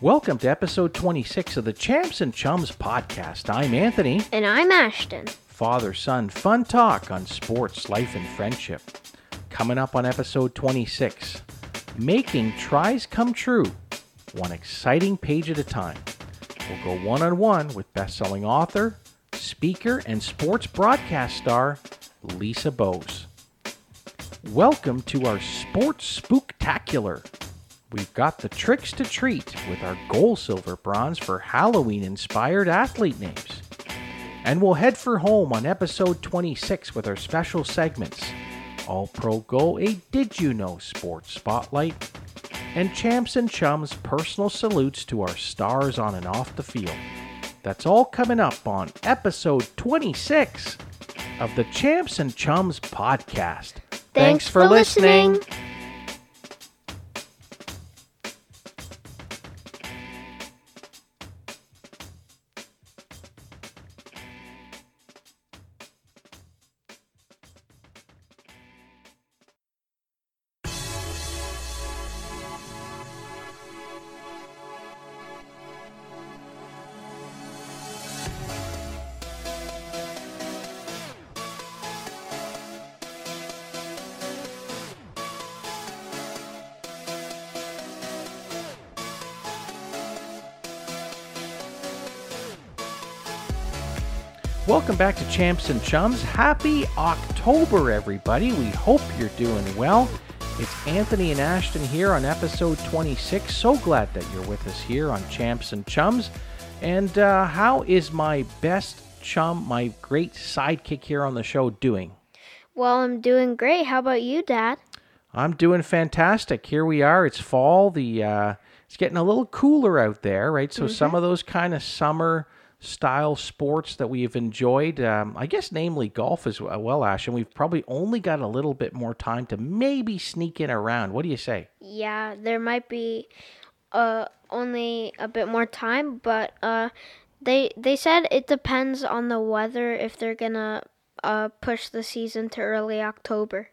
Welcome to episode 26 of the Champs and Chums podcast. I'm Anthony, And I'm Ashton. father son fun talk on sports, life, and friendship. Coming up on episode 26, making tries come true, one exciting page at a time. We'll go one on one with best selling author, speaker, and sports broadcast star Lisa Bowes. Welcome to our Sports Spooktacular. We've got the tricks to treat with our gold, silver, bronze for Halloween inspired athlete names. And we'll head for home on episode 26 with our special segments All Pro Go, a Did You Know Sports Spotlight, and Champs and Chums personal salutes to our stars on and off the field. That's all coming up on episode 26 of the Champs and Chums podcast. Thanks for listening. Welcome back to Champs and Chums. Happy October, everybody. We hope you're doing well. It's Anthony and Ashton here on episode 26. So glad that you're with us here on Champs and Chums. And uh, how is my best chum, my great sidekick here on the show, doing? Well, I'm doing great. How about you, Dad? I'm doing fantastic. Here we are. It's fall. The uh, it's getting a little cooler out there, right? So some of those kind of summer style sports that we have enjoyed, um, I guess, namely golf as well, Ash. And we've probably only got a little bit more time to maybe sneak in around. What do you say? Yeah, there might be uh only a bit more time, but uh they they said it depends on the weather if they're gonna uh push the season to early October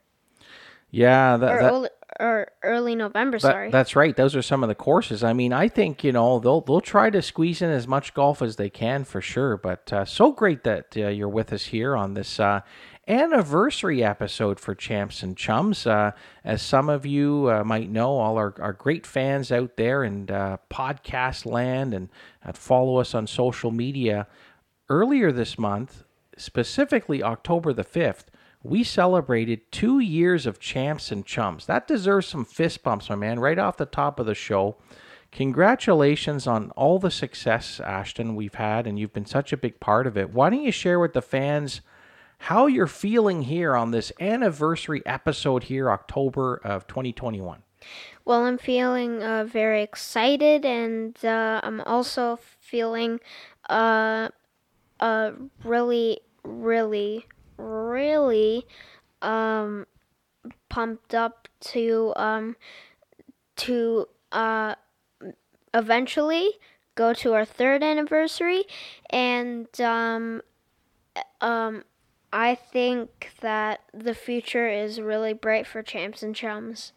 Yeah, that, that- early, or early November. That- sorry. That's right. Those are some of the courses. I mean, I think you know they'll they'll try to squeeze in as much golf as they can for sure. But uh, so great that uh, you're with us here on this uh, anniversary episode for Champs and Chums. Uh, as some of you uh, might know, all our, our great fans out there in uh, podcast land and uh, follow us on social media. Earlier this month, specifically October the 5th, we celebrated two years of champs and chums. That deserves some fist bumps, my man, right off the top of the show. Congratulations on all the success, Ashton, we've had, and you've been such a big part of it. Why don't you share with the fans how you're feeling here on this anniversary episode here, October of 2021? Well, I'm feeling uh, very excited, and uh, I'm also feeling uh, uh, really, really, really um, pumped up to um, to uh, eventually go to our third anniversary, and um, um, I think that the future is really bright for Champs and Chums.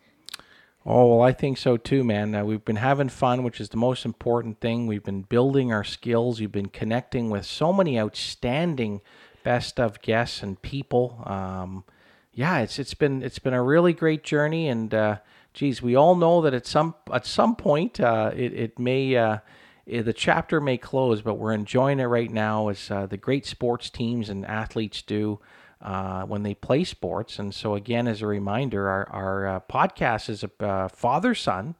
Oh, well, I think so too, man. Uh, we've been having fun, which is the most important thing. We've been building our skills. We've been connecting with so many outstanding best of guests and people. Um, yeah, it's it's been it's been a really great journey, and uh, geez, we all know that at some at some point uh, it it may uh, the chapter may close, but we're enjoying it right now as uh, the great sports teams and athletes do uh, when they play sports. And so, again, as a reminder, our, our uh, podcast is a father son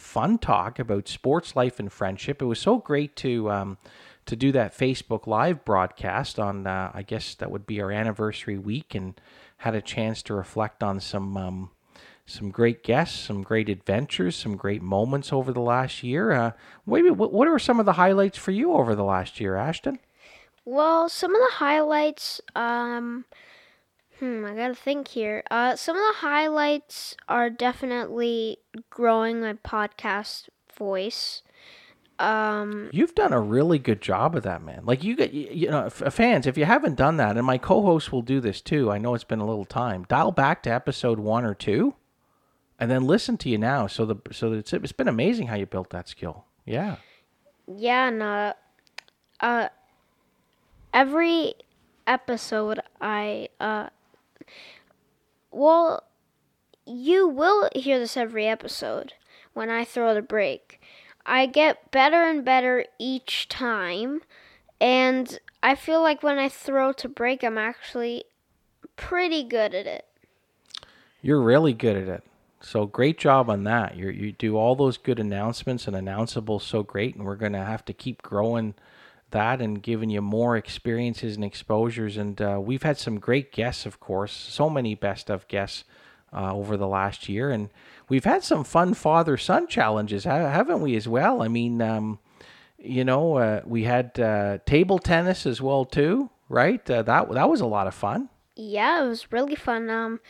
fun talk about sports, life, and friendship. It was so great to um, to do that Facebook Live broadcast on, uh, I guess that would be our anniversary week, and had a chance to reflect on some. Um, some great guests, some great adventures, some great moments over the last year. Uh, maybe what, what are some of the highlights for you over the last year, Ashton? Well, some of the highlights, um, hmm, I gotta think here. Uh, some of the highlights are definitely growing my podcast voice. Um, You've done a really good job of that, man. Like you get, you, know, f- fans, if you haven't done that, and my co-host will do this too. I know it's been a little time. Dial back to episode one or two, and then listen to you now. So the so that it's it's been amazing how you built that skill. Yeah. Yeah, and uh, uh, every episode I uh, well, you will hear this every episode when I throw the break. I get better and better each time, and I feel like when I throw to break, I'm actually pretty good at it. You're really good at it. So great job on that. You you do all those good announcements and announceables so great, and we're gonna have to keep growing that and giving you more experiences and exposures. And uh, we've had some great guests, of course, so many best of guests uh, over the last year, and we've had some fun father son challenges, haven't we? As well. I mean, um, you know, uh, we had uh, table tennis as well too, right? Uh, that that was a lot of fun. Yeah, it was really fun. Um,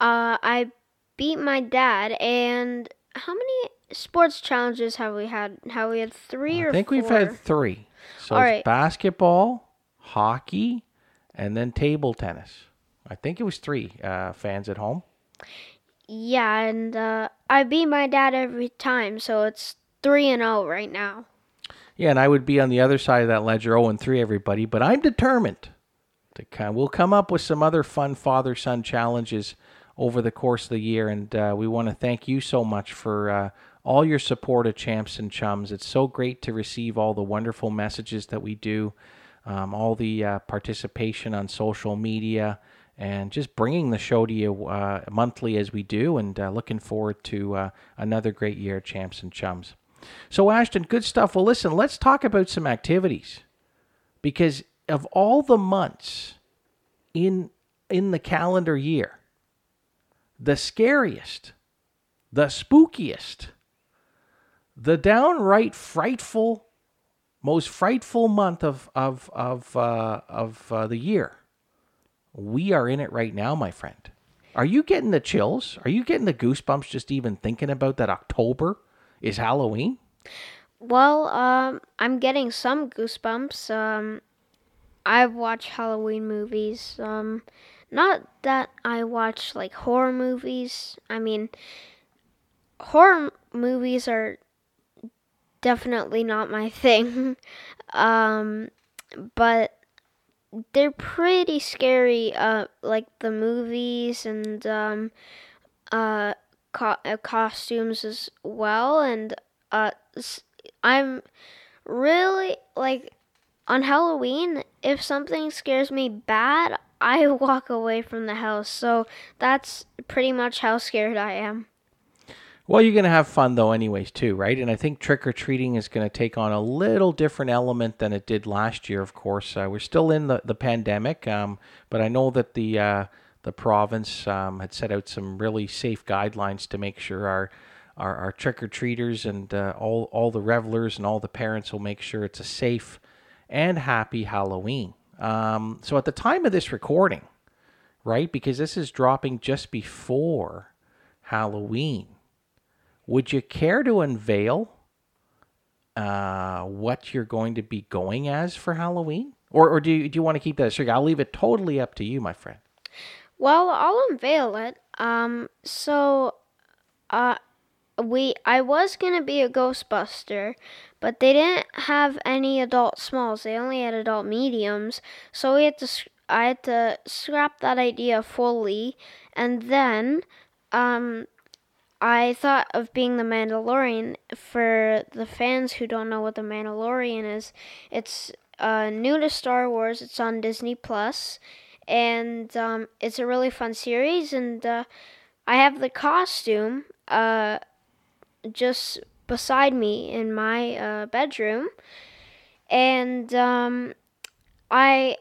uh, I beat my dad. And how many sports challenges have we had? Have we had three I or? I think we we've had three. So All it's right. basketball, hockey, and then table tennis. I think it was three uh, fans at home. Yeah, and uh, I beat my dad every time, so it's three and zero right now. Yeah, and I would be on the other side of that ledger, zero and three, everybody. But I'm determined to kind. We'll come up with some other fun father-son challenges over the course of the year. And uh, we want to thank you so much for uh, all your support of Champs and Chums. It's so great to receive all the wonderful messages that we do, um, all the uh, participation on social media, and just bringing the show to you uh, monthly as we do. And uh, looking forward to uh, another great year Champs and Chums. So, Ashton, good stuff. Well, listen, let's talk about some activities because of all the months in in the calendar year the scariest, the spookiest, the downright frightful, most frightful month of of of uh, of uh, the year. We are in it right now, my friend. Are you getting the chills? Are you getting the goosebumps just even thinking about that October is Halloween? Well, um, I'm getting some goosebumps. Um, I've watched Halloween movies. Um, not that I watch like horror movies. I mean, horror movies are definitely not my thing. um, but they're pretty scary. Uh, like the movies and um, uh, co- uh, costumes as well. And uh, I'm really like on Halloween. If something scares me bad, I walk away from the house. So that's pretty much how scared I am. Well, you're going to have fun though, anyways, too, right? And I think trick or treating is going to take on a little different element than it did last year. Of course, uh, we're still in the the pandemic, um, but I know that the uh, the province um, had set out some really safe guidelines to make sure our our, our trick or treaters and uh, all all the revelers and all the parents will make sure it's a safe and happy Halloween. Um, so at the time of this recording, right, because this is dropping just before Halloween, would you care to unveil uh, what you're going to be going as for Halloween? Or, or do, you, do you want to keep that a secret? I'll leave it totally up to you, my friend. Well, I'll unveil it. Um, so, uh, we I was gonna be a Ghostbuster, but they didn't have any adult smalls. They only had adult mediums. So we had to I had to scrap that idea fully, and then um, I thought of being the Mandalorian. For the fans who don't know what the Mandalorian is, it's uh, new to Star Wars. It's on Disney Plus, and um, it's a really fun series. And uh, I have the costume. Uh, just beside me in my uh, bedroom, and um, I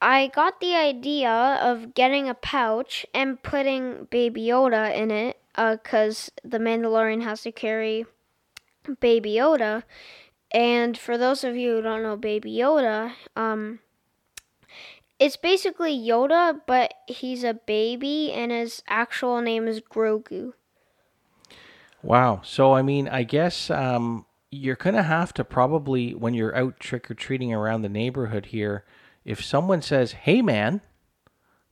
I got the idea of getting a pouch and putting Baby Yoda in it, because uh, the Mandalorian has to carry Baby Yoda. And for those of you who don't know Baby Yoda, um, it's basically Yoda, but he's a baby, and his actual name is Grogu. Wow. So, I mean, I guess um, you're going to have to probably, when you're out trick or treating around the neighborhood here, if someone says, hey, man,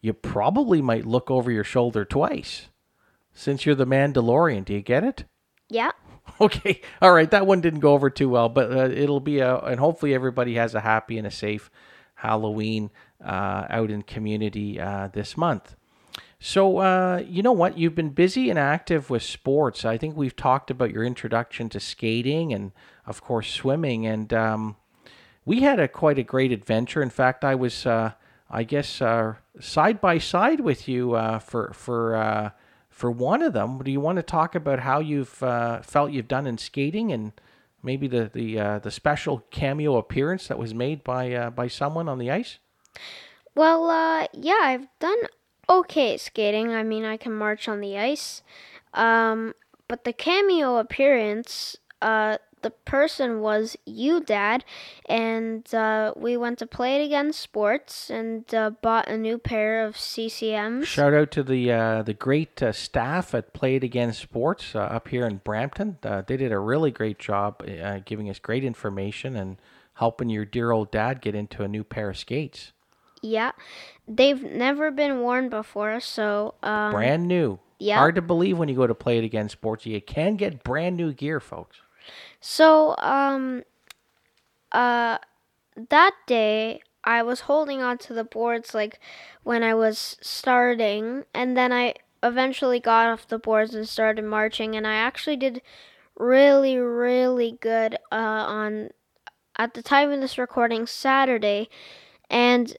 you probably might look over your shoulder twice since you're the Mandalorian. Do you get it? Yeah. Okay, all right. That one didn't go over too well, but uh, it'll be a, and hopefully everybody has a happy and a safe Halloween uh, out in community uh, this month. So, uh, you know what? You've been busy and active with sports. I think we've talked about your introduction to skating and, of course, swimming. And um, we had a quite a great adventure. In fact, I was, uh, I guess, uh, side by side with you uh, for for uh, for one of them. Do you want to talk about how you've uh, felt you've done in skating and maybe the the uh, the special cameo appearance that was made by uh, by someone on the ice? Well, uh, yeah, I've done okay at skating. I mean, I can march on the ice. Um, but the cameo appearance, uh, the person was you, Dad, and uh, we went to play it again sports and uh, bought a new pair of CCMs. Shout out to the uh, the great uh, staff at Play It Again Sports uh, up here in Brampton. Uh, they did a really great job uh, giving us great information and helping your dear old dad get into a new pair of skates. Yeah, they've never been worn before, so um, brand new. yeah. Hard to believe when you go to Play It Again Sports. You can get brand new gear, folks. So, um, uh, that day I was holding on to the boards like when I was starting, and then I eventually got off the boards and started marching, and I actually did really, really good uh, on at the time of this recording Saturday, and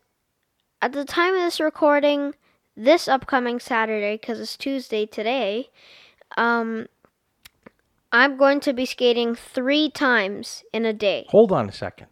at the time of this recording this upcoming Saturday because it's Tuesday today. Um, I'm going to be skating three times in a day. Hold on a second.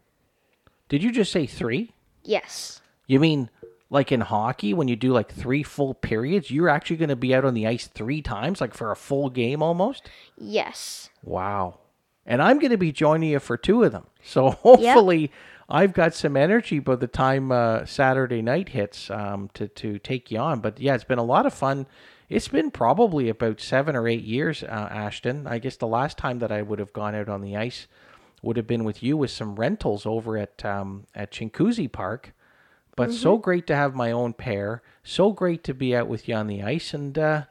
Did you just say three? Yes. You mean like in hockey when you do like three full periods? You're actually going to be out on the ice three times, like for a full game almost? Yes. Wow. And I'm going to be joining you for two of them. So hopefully I've got some energy by the time uh, Saturday night hits um, to, to take you on. But yeah, it's been a lot of fun. It's been probably about seven or eight years, uh, Ashton. I guess the last time that I would have gone out on the ice would have been with you with some rentals over at um, at Chinguacousy Park. But so great to have my own pair. So great to be out with you on the ice. And, uh,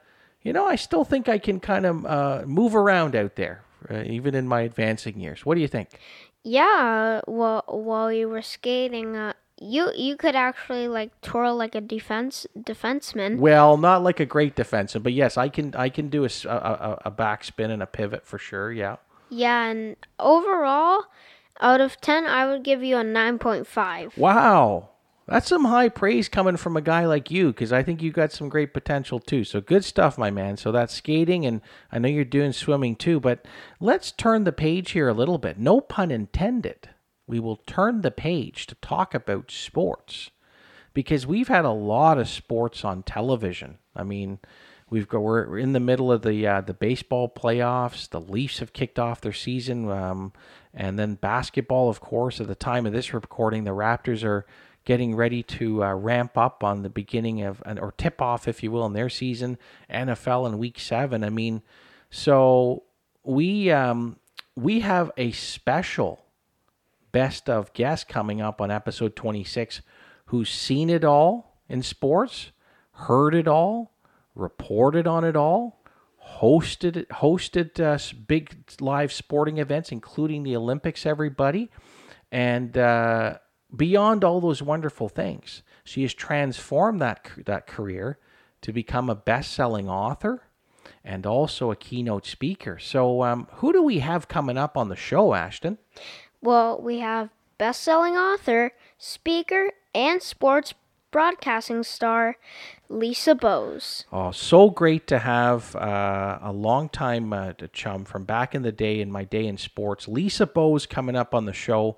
you know, I still think I can kind of uh, move around out there, uh, even in my advancing years. What do you think? Yeah. Well, while you were skating, uh, you you could actually like twirl like a defense defenseman. Well, not like a great defensive, but yes, I can I can do a, a- a backspin and a pivot for sure. Yeah. Yeah, and overall, out of ten, I would give you a nine point five. Wow. That's some high praise coming from a guy like you because I think you got some great potential too. So good stuff, my man. So that's skating, and I know you're doing swimming too. But let's turn the page here a little bit. No pun intended. We will turn the page to talk about sports because we've had a lot of sports on television. I mean, we've got we're in the middle of the uh, the baseball playoffs. The Leafs have kicked off their season, um, and then basketball, of course. At the time of this recording, the Raptors are getting ready to uh, ramp up on the beginning of or tip off, if you will, in their season. NFL in Week Seven. I mean, so we um, we have a special best of guest coming up on episode 26 who's seen it all in sports, heard it all, reported on it all, hosted hosted uh, big live sporting events, including the Olympics. Everybody, and uh, beyond all those wonderful things, she has transformed that that career to become a best-selling author and also a keynote speaker. So, um, who do we have coming up on the show, Ashton? Well, we have best-selling author, speaker, and sports broadcasting star Lisa Bowes. Oh, so great to have uh, a longtime uh, chum from back in the day in my day in sports. Lisa Bowes coming up on the show.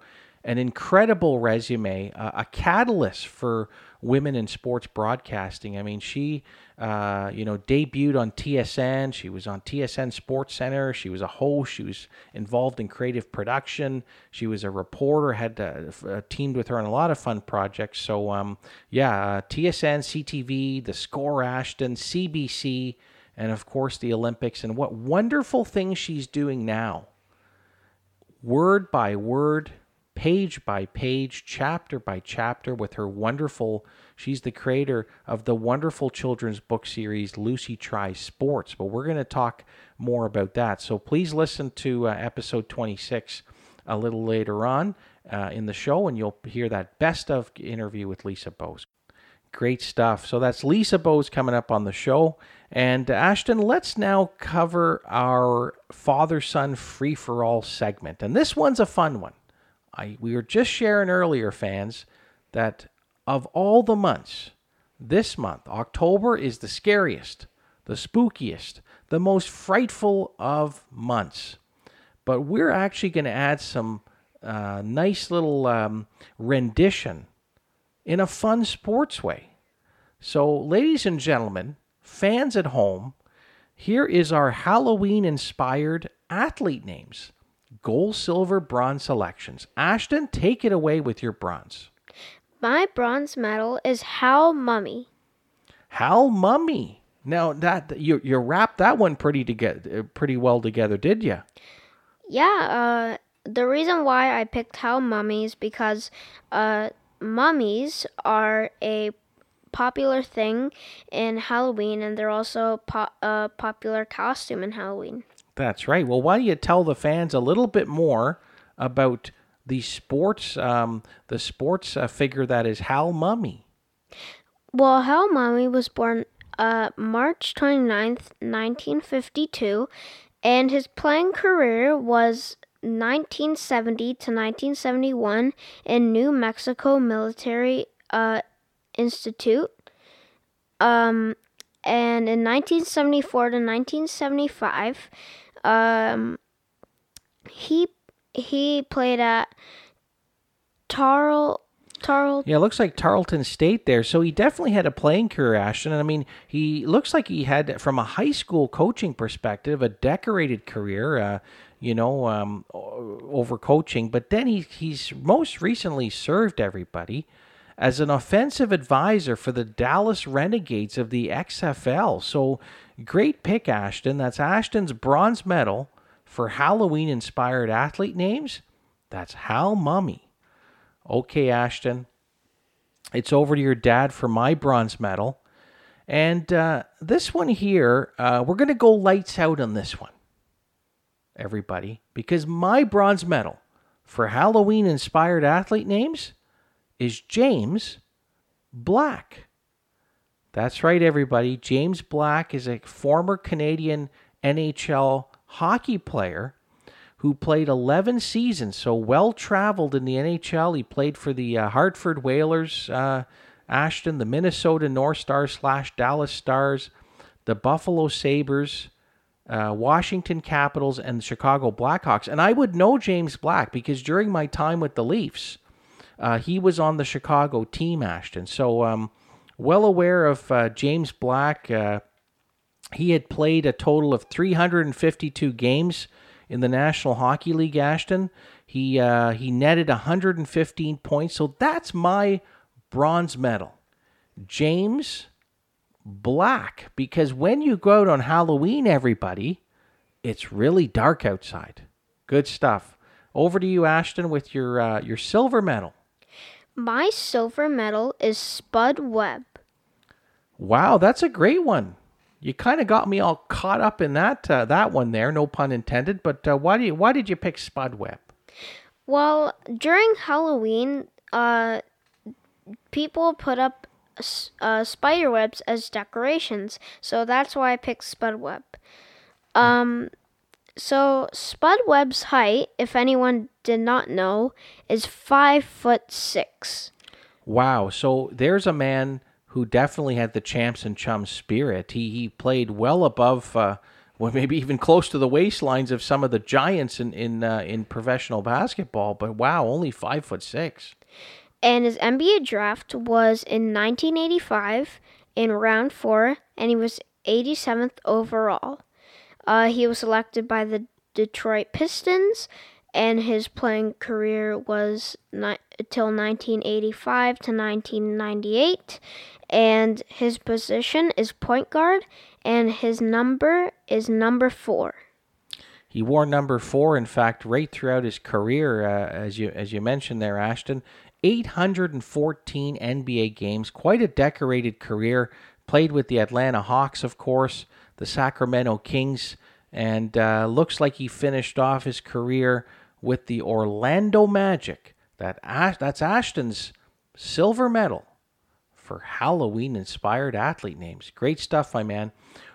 An incredible resume, uh, a catalyst for women in sports broadcasting. I mean, she, uh, you know, debuted on TSN. She was on TSN Sports Center. She was a host. She was involved in creative production. She was a reporter. Had uh, uh, teamed with her on a lot of fun projects. So, um, yeah, uh, TSN, CTV, The Score, Ashton, CBC, and of course the Olympics. And what wonderful things she's doing now word by word, page by page, chapter by chapter, with her wonderful. She's the creator of the wonderful children's book series Lucy Tries Sports. But we're going to talk more about that. So please listen to uh, episode 26 a little later on uh, in the show, and you'll hear that best of interview with Lisa Bowes. Great stuff. So that's Lisa Bowes coming up on the show. And Ashton, let's now cover our father son free for all segment. And this one's a fun one. I, we were just sharing earlier, fans, that of all the months, this month, October, is the scariest, the spookiest, the most frightful of months. But we're actually going to add some uh, nice little um, rendition in a fun sports way. So, ladies and gentlemen, fans at home, here is our Halloween inspired athlete names gold, silver, bronze selections. Ashton, take it away with your bronze. My bronze medal is Hal Mumme. Hal Mumme. Now that you you wrapped that one pretty together, pretty well together, did you? Yeah. Uh, the reason why I picked Hal Mumme is because uh, mummies are a popular thing in Halloween, and they're also po- a popular costume in Halloween. That's right. Well, why don't you tell the fans a little bit more about the sports, um, the sports uh, figure that is Hal Mumme? Well, Hal Mumme was born uh, March 29th, 1952, and his playing career was 1970 to 1971 in New Mexico Military uh, Institute. Um, and in 1974 to 1975, um, he he played at Tarl Tarl. Yeah, it looks like Tarleton State there. So he definitely had a playing career, Ashton. And I mean, he looks like he had, from a high school coaching perspective, a decorated career. Uh, you know, um, over coaching. But then he he's most recently served everybody as an offensive advisor for the Dallas Renegades of the XFL. So great pick, Ashton. That's Ashton's bronze medal for Halloween inspired athlete names. That's Hal Mumme. Okay, Ashton. It's over to your dad for my bronze medal. And uh, this one here, uh, we're going to go lights out on this one, everybody, because my bronze medal for Halloween inspired athlete names is James Black. That's right, everybody. James Black is a former Canadian NHL hockey player who played 11 seasons, so well traveled in the NHL. He played for the uh, Hartford Whalers, uh, Ashton, the Minnesota North Stars slash Dallas Stars, the Buffalo Sabres, uh, Washington Capitals, and the Chicago Blackhawks. And I would know James Black because during my time with the Leafs, uh, he was on the Chicago team, Ashton. So, um, well aware of uh, James Black. Uh, he had played a total of 352 games in the National Hockey League, Ashton. He, uh, he netted 115 points. So that's my bronze medal. James Black. Because when you go out on Halloween, everybody, it's really dark outside. Good stuff. Over to you, Ashton, with your uh, your silver medal. My silver medal is Spud Webb. Wow, that's a great one. You kind of got me all caught up in that uh, that one there, no pun intended. But uh, why do you, why did you pick Spud Webb? Well, during Halloween, uh, people put up uh, spider webs as decorations, so that's why I picked Spud Webb. Um, so Spud Webb's height, if anyone did not know, is five foot six. Wow. So there's a man who definitely had the champs and chums spirit. He he played well above, uh, well maybe even close to the waistlines of some of the giants in in uh, in professional basketball. But wow, only five foot six. And his NBA draft was in 1985 in round four, and he was 87th overall. Uh, he was selected by the Detroit Pistons, and his playing career was ni- till 1985 to 1998. And his position is point guard, and his number is number four. He wore number four, in fact, right throughout his career, uh, as you as you mentioned there, Ashton. 814 NBA games, quite a decorated career. Played with the Atlanta Hawks, of course, the Sacramento Kings, and uh, looks like he finished off his career with the Orlando Magic. That that's Ashton's silver medal for Halloween inspired athlete names. Great stuff, my man.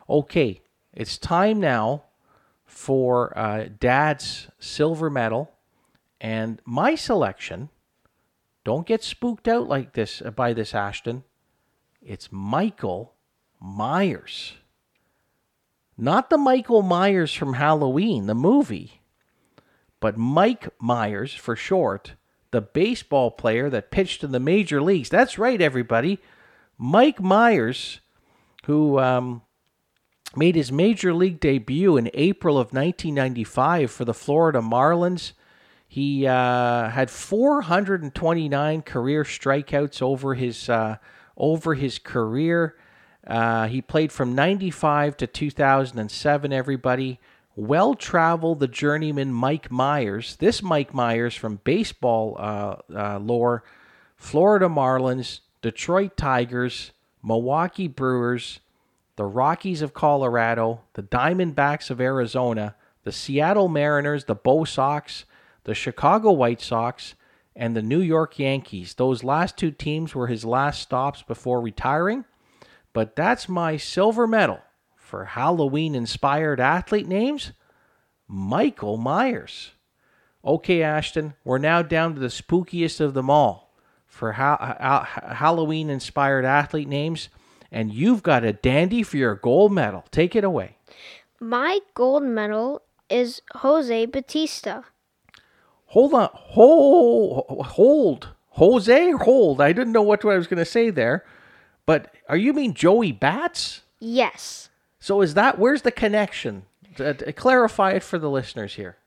Okay, it's time now for uh, Dad's silver medal. And my selection, don't get spooked out like this by this, Ashton. It's Michael Myers. Not the Michael Myers from Halloween, the movie, but Mike Myers for short, the baseball player that pitched in the major leagues. That's right, everybody. Mike Myers, who um, made his major league debut in April of 1995 for the Florida Marlins. He uh, had 429 career strikeouts over his uh, over his career. Uh, he played from 95 to 2007. Everybody, well traveled, the journeyman Mike Myers. This Mike Myers from baseball uh, uh, lore, Florida Marlins, Detroit Tigers, Milwaukee Brewers, the Rockies of Colorado, the Diamondbacks of Arizona, the Seattle Mariners, the Bo Sox, the Chicago White Sox, and the New York Yankees. Those last two teams were his last stops before retiring. But that's my silver medal for Halloween inspired athlete names Michael Myers. Okay, Ashton, we're now down to the spookiest of them all for ha- ha- Halloween inspired athlete names and you've got a dandy for your gold medal. Take it away. My gold medal is Jose Bautista. Hold on. Hold. Hold. Jose, hold. I didn't know what I was going to say there. But are you mean Joey Bats? Yes. So is that where's the connection? Uh, clarify it for the listeners here.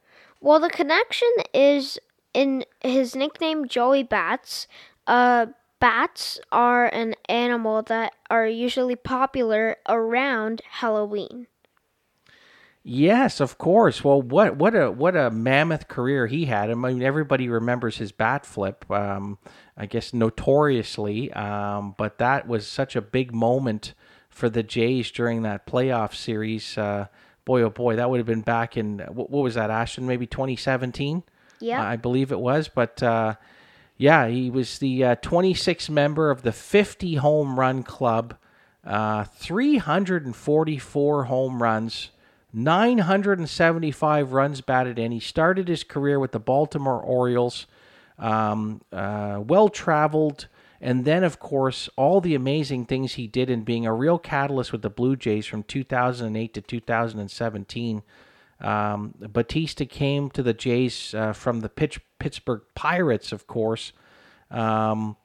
Well, the connection is in his nickname Joey Bats. Uh, Bats are an animal that are usually popular around Halloween. Yes, of course. Well, what what a what a mammoth career he had. I mean, everybody remembers his bat flip. Um, I guess notoriously, um, but that was such a big moment for the Jays during that playoff series. Uh, boy, oh boy, that would have been back in what, what was that, Ashton? Maybe 2017. Yeah, I believe it was. But uh, yeah, he was the uh, 26th member of the 50 home run club, uh, 344 home runs, 975 runs batted in. He started his career with the Baltimore Orioles, um, uh, well traveled, and then, of course, all the amazing things he did in being a real catalyst with the Blue Jays from 2008 to 2017. Um, Bautista came to the Jays uh, from the Pitch, Pittsburgh Pirates, of course. Um,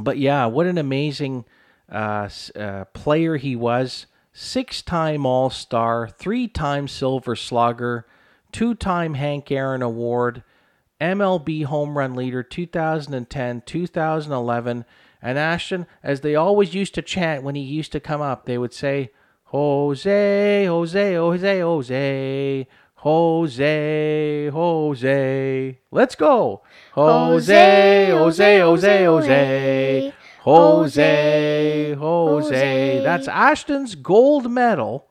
but yeah, what an amazing uh, uh, player he was. Six time All Star, three time Silver Slugger, two time Hank Aaron Award, MLB home run leader 2010, 2011. And Ashton, as they always used to chant when he used to come up, they would say, Jose, Jose, Jose, Jose, Jose, Jose. Let's go. Jose, Jose, Jose, Jose. Jose, Jose. That's Ashton's gold medal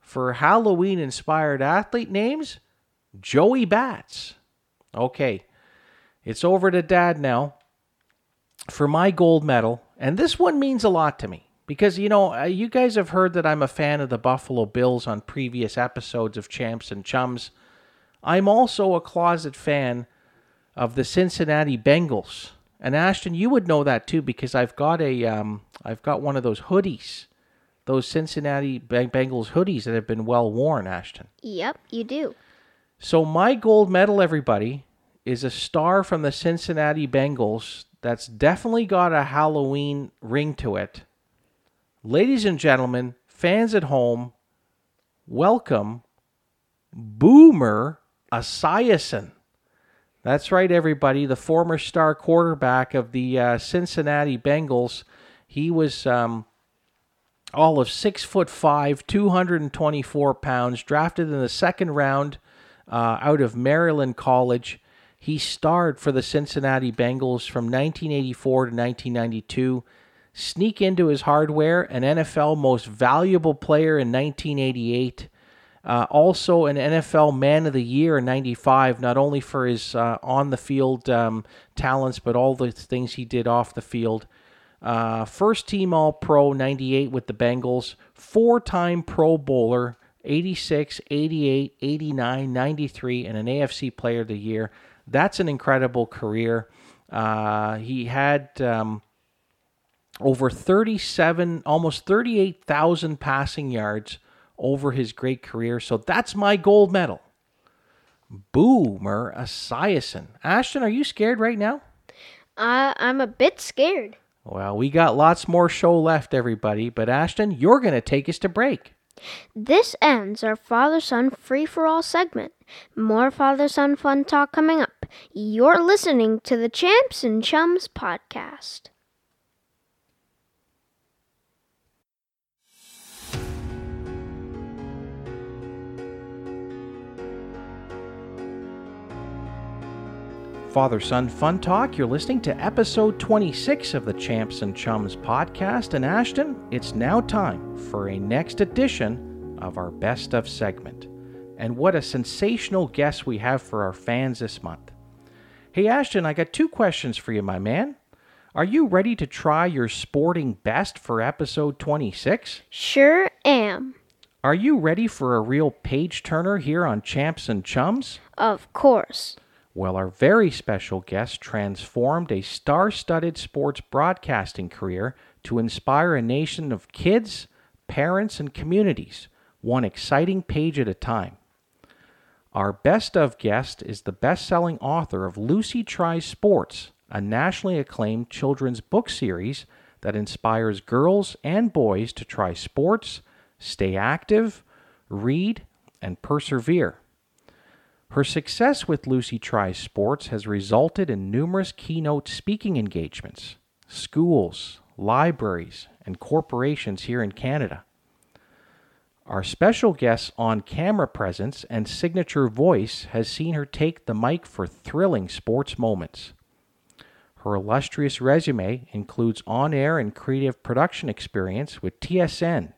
for Halloween inspired athlete names Joey Bats. Okay, it's over to Dad now for my gold medal. And this one means a lot to me. Because, you know, uh, you guys have heard that I'm a fan of the Buffalo Bills on previous episodes of Champs and Chums. I'm also a closet fan of the Cincinnati Bengals. And Ashton, you would know that too because I've got a um, I've got one of those hoodies, those Cincinnati Bengals hoodies that have been well worn. Ashton. Yep, you do. So my gold medal, everybody, is a star from the Cincinnati Bengals. That's definitely got a Halloween ring to it. Ladies and gentlemen, fans at home, welcome Boomer Esiason. That's right, everybody. The former star quarterback of the uh, Cincinnati Bengals. He was um, all of six foot five, 224 pounds, drafted in the second round uh, out of Maryland College. He starred for the Cincinnati Bengals from 1984 to 1992. Sneak into his hardware, an NFL Most Valuable Player in 1988. Uh, also, an NFL Man of the Year in '95, not only for his uh, on the field um, talents, but all the things he did off the field. Uh, first team All Pro 98 with the Bengals, four time Pro Bowler 86, 88, 89, 93, and an AFC Player of the Year. That's an incredible career. Uh, he had um, over 37, almost 38,000 passing yards over his great career. So that's my gold medal. Boomer Esiason. Ashton, are you scared right now? Uh, I'm a bit scared. Well, we got lots more show left, everybody. But Ashton, you're going to take us to break. This ends our father son free for all segment. More father son fun talk coming up. You're listening to the Champs and Chums podcast. Father Son Fun Talk. You're listening to episode 26 of the Champs and Chums podcast. And Ashton, it's now time for a next edition of our Best of segment. And what a sensational guest we have for our fans this month. Hey, Ashton, I got two questions for you, my man. Are you ready to try your sporting best for episode 26? Sure am. Are you ready for a real page turner here on Champs and Chums? Of course. Well, our very special guest transformed a star studded sports broadcasting career to inspire a nation of kids, parents, and communities, one exciting page at a time. Our best of guest is the best selling author of Lucy Tries Sports, a nationally acclaimed children's book series that inspires girls and boys to try sports, stay active, read, and persevere. Her success with Lucy Tries Sports has resulted in numerous keynote speaking engagements, schools, libraries, and corporations here in Canada. Our special guest's on camera presence and signature voice has seen her take the mic for thrilling sports moments. Her illustrious resume includes on air and creative production experience with TSN,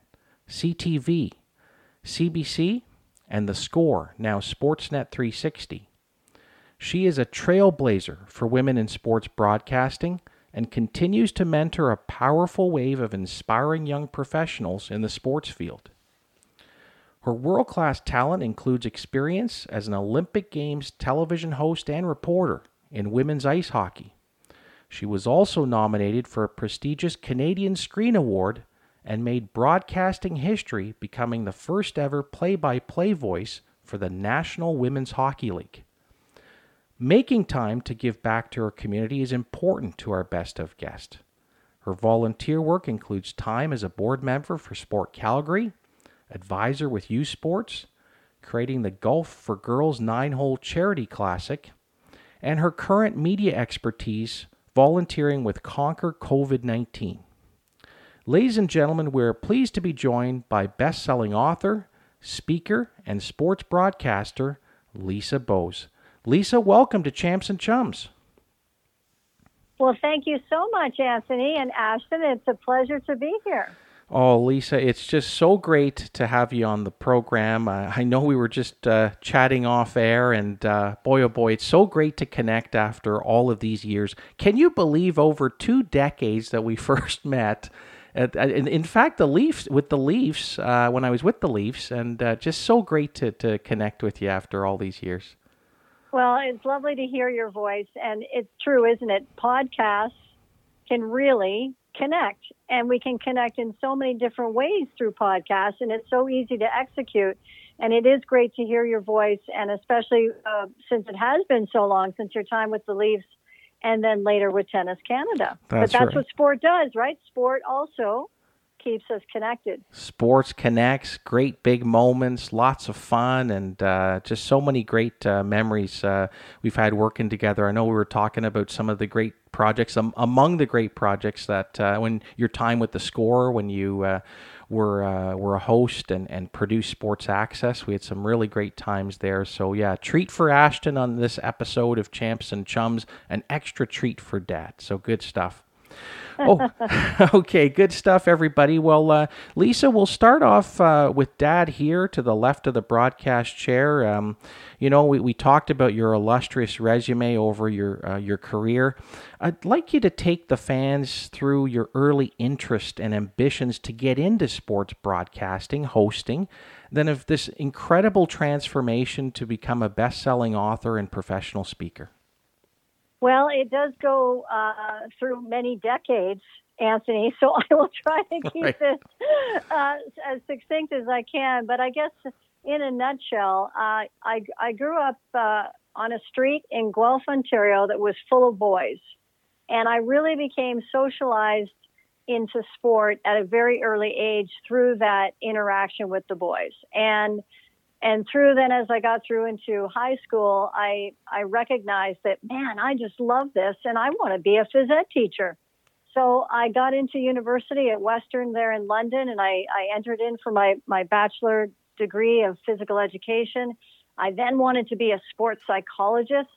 CTV, CBC, and The Score, now Sportsnet 360. She is a trailblazer for women in sports broadcasting and continues to mentor a powerful wave of inspiring young professionals in the sports field. Her world class talent includes experience as an Olympic Games television host and reporter in women's ice hockey. She was also nominated for a prestigious Canadian Screen Award and made broadcasting history, becoming the first ever play by play voice for the National Women's Hockey League. Making time to give back to her community is important to our best of guest. Her volunteer work includes time as a board member for Sport Calgary, advisor with U Sports, creating the Golf for Girls nine hole charity classic, and her current media expertise volunteering with Conquer COVID 19. Ladies and gentlemen, we're pleased to be joined by best selling author, speaker, and sports broadcaster Lisa Bowes. Lisa, welcome to Champs and Chums. Well, thank you so much, Anthony and Ashton. It's a pleasure to be here. Oh, Lisa, it's just so great to have you on the program. Uh, I know we were just uh, chatting off air, and uh, boy, oh boy, it's so great to connect after all of these years. Can you believe over two decades that we first met? In fact, the Leafs with the Leafs uh, when I was with the Leafs, and uh, just so great to to connect with you after all these years. Well, it's lovely to hear your voice, and it's true, isn't it? Podcasts can really connect, and we can connect in so many different ways through podcasts, and it's so easy to execute. And it is great to hear your voice, and especially uh, since it has been so long since your time with the Leafs and then later with Tennis Canada. That's but that's right. what sport does, right? Sport also keeps us connected. Sports connects, great big moments, lots of fun, and uh, just so many great uh, memories uh, we've had working together. I know we were talking about some of the great projects, um, among the great projects that uh, when your time with the score, when you uh, were uh, were a host and, and produced Sports Access. We had some really great times there. So yeah, treat for Ashton on this episode of Champs and Chums, an extra treat for Dad. So good stuff oh, okay, good stuff, everybody. Well, uh, Lisa, we'll start off uh, with Dad here to the left of the broadcast chair. Um, you know, we, we talked about your illustrious resume over your uh, your career. I'd like you to take the fans through your early interest and ambitions to get into sports broadcasting, hosting, then of this incredible transformation to become a best-selling author and professional speaker. Well, it does go uh, through many decades, Anthony. So I will try to keep right. this uh, as succinct as I can. But I guess, in a nutshell, uh, I I grew up uh, on a street in Guelph, Ontario, that was full of boys, and I really became socialized into sport at a very early age through that interaction with the boys and and through then as i got through into high school i i recognized that man i just love this and i want to be a phys ed teacher. So i got into university at western there in london and i i entered in for my my bachelor degree of physical education. I then wanted to be a sports psychologist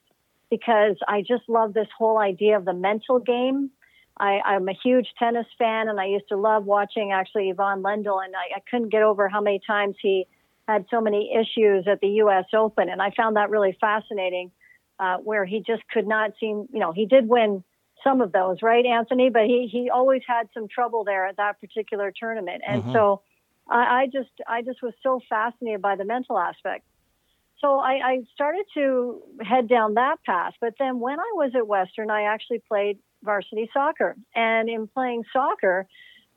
because i just love this whole idea of the mental game. I, I'm a huge tennis fan, and I used to love watching actually Ivan Lendl, and I, I couldn't get over how many times he had so many issues at the U.S. Open, and I found that really fascinating. Uh, where he just could not seem, you know, he did win some of those, right, Anthony? But he he always had some trouble there at that particular tournament, and mm-hmm. so I, I just I just was so fascinated by the mental aspect. So I, I started to head down that path. But then when I was at Western, I actually played varsity soccer, and in playing soccer,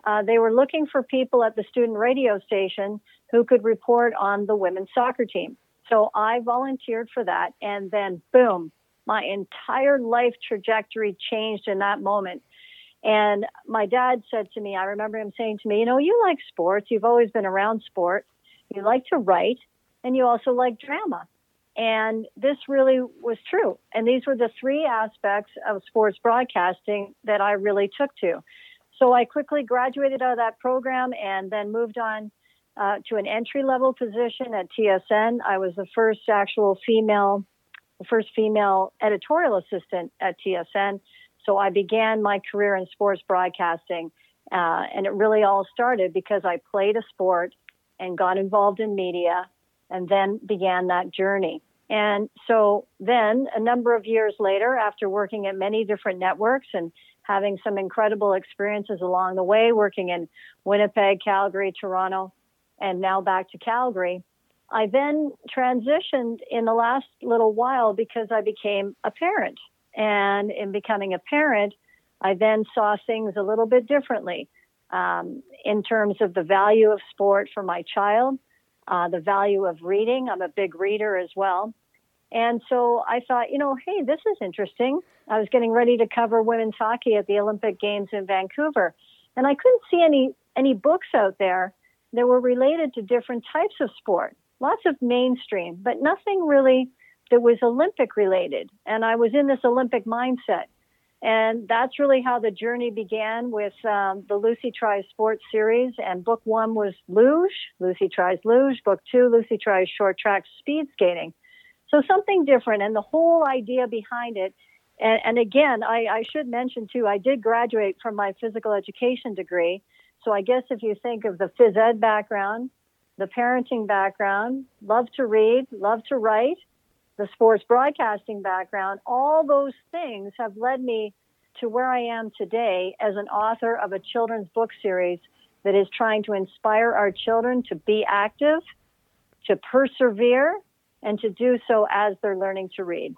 uh, they were looking for people at the student radio station who could report on the women's soccer team. So I volunteered for that, and then boom, my entire life trajectory changed in that moment. And my dad said to me, I remember him saying to me, You know, you like sports, you've always been around sport, you like to write, and you also like drama. And this really was true. And these were the three aspects of sports broadcasting that I really took to. So I quickly graduated out of that program and then moved on uh, to an entry level position at TSN. I was the first actual female, the first female editorial assistant at TSN. So I began my career in sports broadcasting. Uh, and it really all started because I played a sport and got involved in media and then began that journey. And so then, a number of years later, after working at many different networks and having some incredible experiences along the way, working in Winnipeg, Calgary, Toronto, and now back to Calgary. I then transitioned in the last little while because I became a parent. And in becoming a parent, I then saw things a little bit differently um, in terms of the value of sport for my child, uh, the value of reading. I'm a big reader as well. And so I thought, you know, hey, this is interesting. I was getting ready to cover women's hockey at the Olympic Games in Vancouver, and I couldn't see any any books out there that were related to different types of sport. Lots of mainstream, but nothing really that was Olympic related. And I was in this Olympic mindset. And that's really how the journey began with um, the Lucy Tries Sports series. And book one was Luge, Lucy Tries Luge. Book two, Lucy Tries Short Track Speed Skating. So something different. And the whole idea behind it and, and again, I, I, should mention too, I did graduate from my physical education degree. So I guess if you think of the phys ed background, the parenting background, love to read, love to write, the sports broadcasting background, all those things have led me to where I am today as an author of a children's book series that is trying to inspire our children to be active, to persevere, and to do so as they're learning to read.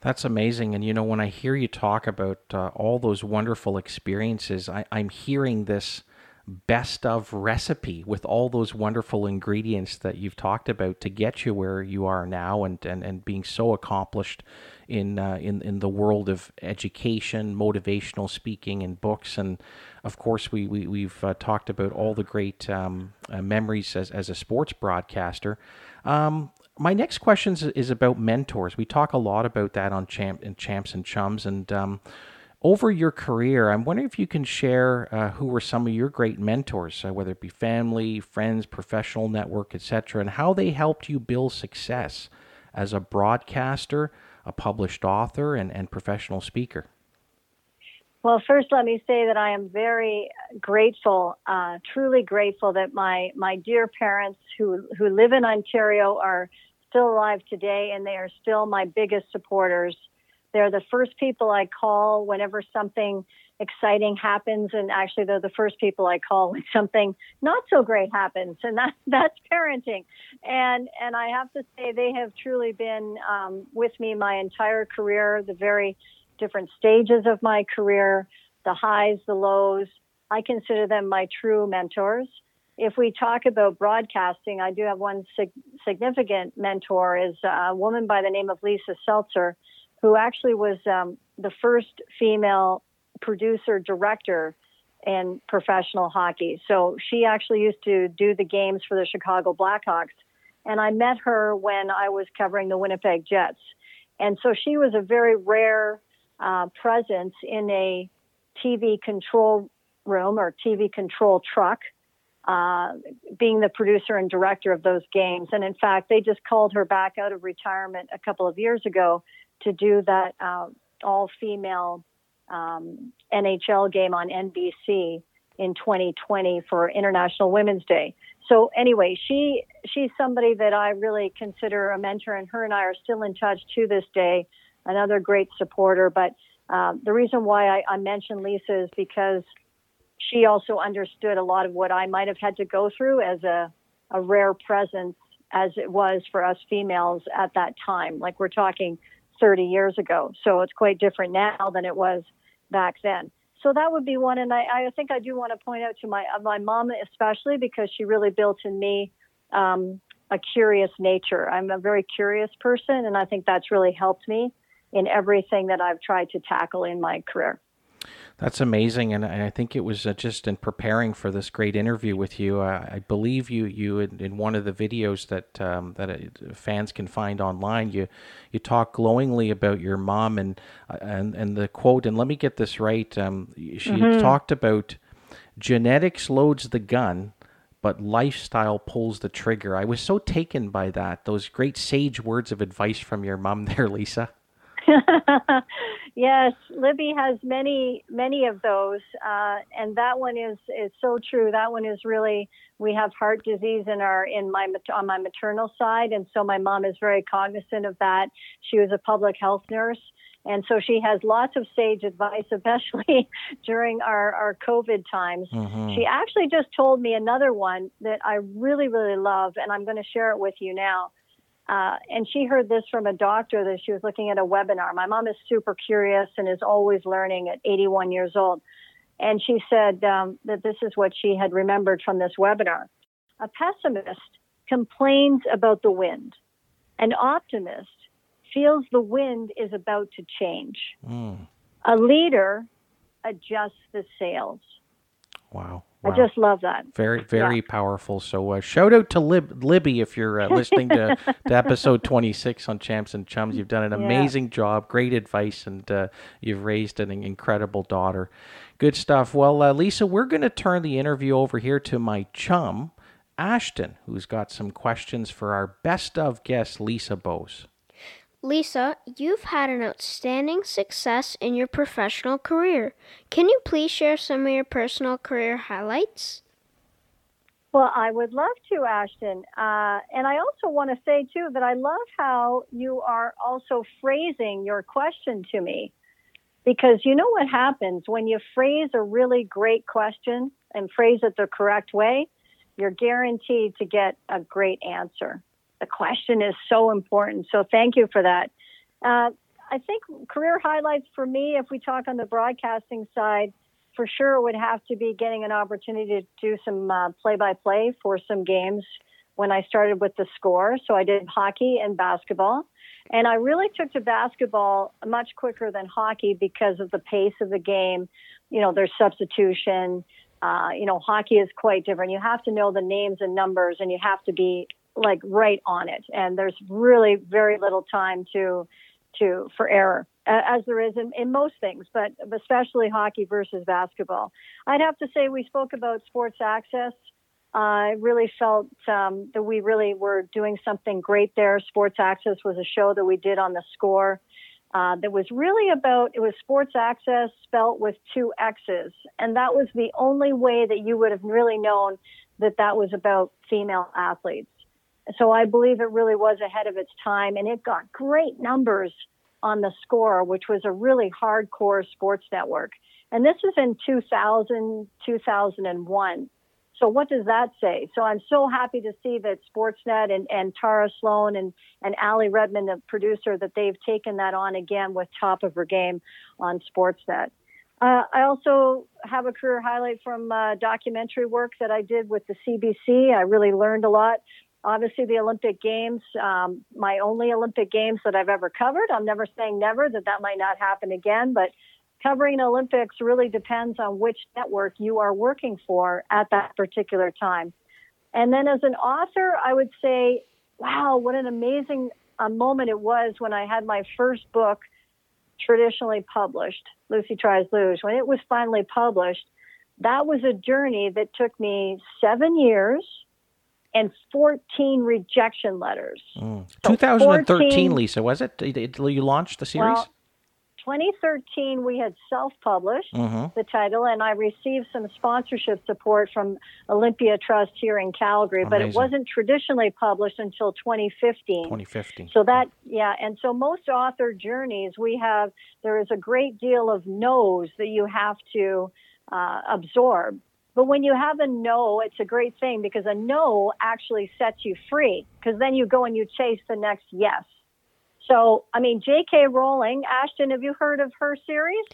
That's amazing. And you know, when I hear you talk about uh, all those wonderful experiences, I, I'm hearing this best of recipe with all those wonderful ingredients that you've talked about to get you where you are now and, and, and being so accomplished in, uh, in, in the world of education, motivational speaking, and books. And of course, we, we, we've uh, talked about all the great um, uh, memories as, as a sports broadcaster. Um, my next question is about mentors. We talk a lot about that on Champ and Champs and Chums, and um, over your career, I'm wondering if you can share uh, who were some of your great mentors, uh, whether it be family, friends, professional network, etc., and how they helped you build success as a broadcaster, a published author, and, and professional speaker. Well, first, let me say that I am very grateful, uh, truly grateful that my my dear parents who who live in Ontario are still alive today, and they are still my biggest supporters. They're the first people I call whenever something exciting happens, and actually, they're the first people I call when something not so great happens, and that that's parenting. And and I have to say, they have truly been um, with me my entire career. The very different stages of my career, the highs, the lows. I consider them my true mentors. If we talk about broadcasting, I do have one sig- significant mentor is a woman by the name of Lisa Seltzer, who actually was um, the first female producer director in professional hockey. So she actually used to do the games for the Chicago Blackhawks. And I met her when I was covering the Winnipeg Jets. And so she was a very rare uh, presence in a TV control room or TV control truck, uh, being the producer and director of those games. And in fact, they just called her back out of retirement a couple of years ago to do that uh, all female um, NHL game on NBC in 2020 for International Women's Day. So anyway, she she's somebody that I really consider a mentor, and her and I are still in touch to this day another great supporter. But um, the reason why I, I mentioned Lisa is because she also understood a lot of what I might have had to go through as a, a rare presence as it was for us females at that time. Like we're talking 30 years ago. So it's quite different now than it was back then. So that would be one. And I, I think I do want to point out to my, my mom, especially because she really built in me um, a curious nature. I'm a very curious person, and I think that's really helped me in everything that I've tried to tackle in my career. That's amazing, and I think it was uh, just in preparing for this great interview with you. Uh, I believe you you in, one of the videos that um, that fans can find online. You you talk glowingly about your mom and uh, and and the quote. And let me get this right. Um, she mm-hmm. talked about genetics loads the gun, but lifestyle pulls the trigger. I was so taken by that. Those great sage words of advice from your mom there, Lisa. yes, Libby has many, many of those, uh, and that one is is so true. That one is really we have heart disease in our in my on my maternal side, and so my mom is very cognizant of that. She was a public health nurse. And so she has lots of sage advice, especially during our, our COVID times. Mm-hmm. She actually just told me another one that I really, really love, and I'm going to share it with you now. Uh, and she heard this from a doctor that she was looking at a webinar. My mom is super curious and is always learning at 81 years old. And she said um, that this is what she had remembered from this webinar. A pessimist complains about the wind. An optimist feels the wind is about to change. Mm. A leader adjusts the sails. Wow. Wow. I just love that. Very, very yeah. powerful. So, uh, shout out to Lib- Libby if you're uh, listening to, to episode 26 on Champs and Chums. You've done an yeah. amazing job, great advice, and uh, you've raised an incredible daughter. Good stuff. Well, uh, Lisa, we're going to turn the interview over here to my chum, Ashton, who's got some questions for our best of guest, Lisa Bowes. Lisa, you've had an outstanding success in your professional career. Can you please share some of your personal career highlights? Well, I would love to, Ashton. Uh, and I also want to say, too, that I love how you are also phrasing your question to me. Because you know what happens when you phrase a really great question and phrase it the correct way, you're guaranteed to get a great answer the question is so important. So thank you for that. Uh, I think career highlights for me, if we talk on the broadcasting side, for sure would have to be getting an opportunity to do some play by play for some games when I started with the score. So I did hockey and basketball. And I really took to basketball much quicker than hockey because of the pace of the game. You know, there's substitution. Uh, you know, hockey is quite different. You have to know the names and numbers, and you have to be like right on it and there's really very little time to to for error as there is in, in most things, but especially hockey versus basketball. I'd have to say we spoke about sports access. I really felt um, that we really were doing something great there. Sports Access was a show that we did on the score uh, that was really about it was sports access spelt with two X's, and that was the only way that you would have really known that that was about female athletes. So I believe it really was ahead of its time, and it got great numbers on the score, which was a really hardcore sports network. And this was in 2000, 2001. So what does that say? So I'm so happy to see that Sportsnet and, and Tara Slone and, and Ali Redmond, the producer, that they've taken that on again with top of her game on Sportsnet. Uh, I also have a career highlight from uh, documentary work that I did with the CBC. I really learned a lot. Obviously, the Olympic Games, um, my only Olympic Games that I've ever covered. I'm never saying never that that might not happen again, but covering Olympics really depends on which network you are working for at that particular time. And then as an author, I would say, wow, what an amazing uh, moment it was when I had my first book traditionally published, Lucy Tries Luge. When it was finally published, that was a journey that took me seven years and 14 rejection letters. Mm. So 2013, 14, Lisa, was it? You launched the series? Well, 2013, we had self published mm-hmm. the title, and I received some sponsorship support from Olympia Trust here in Calgary, Amazing. but it wasn't traditionally published until 2015. 2015. So that, yeah, and so most author journeys, we have, there is a great deal of no's that you have to uh, absorb. But when you have a no, it's a great thing because a no actually sets you free because then you go and you chase the next yes. So, I mean, J.K. Rowling, Ashton, have you heard of her series?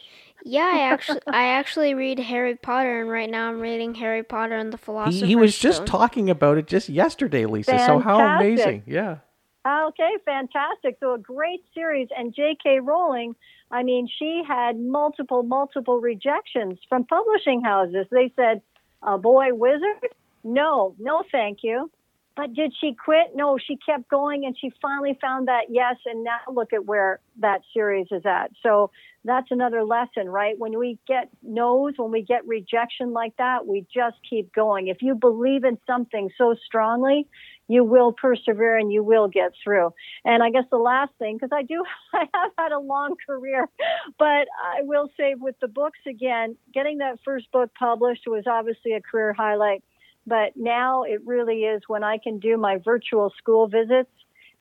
Yeah, I actually, I actually read Harry Potter, and right now I'm reading Harry Potter and the Philosopher's He, he was just talking about it just yesterday, Lisa. Fantastic. So how amazing! Yeah. Okay, fantastic. So a great series, and J.K. Rowling. I mean, she had multiple, multiple rejections from publishing houses. They said, "A boy wizard? No, no, thank you." But did she quit? No, she kept going and she finally found that yes. And now look at where that series is at. So that's another lesson, right? When we get no's, when we get rejection like that, we just keep going. If you believe in something so strongly, you will persevere and you will get through. And I guess the last thing, because I do, I have had a long career, but I will say with the books again, getting that first book published was obviously a career highlight but now it really is when I can do my virtual school visits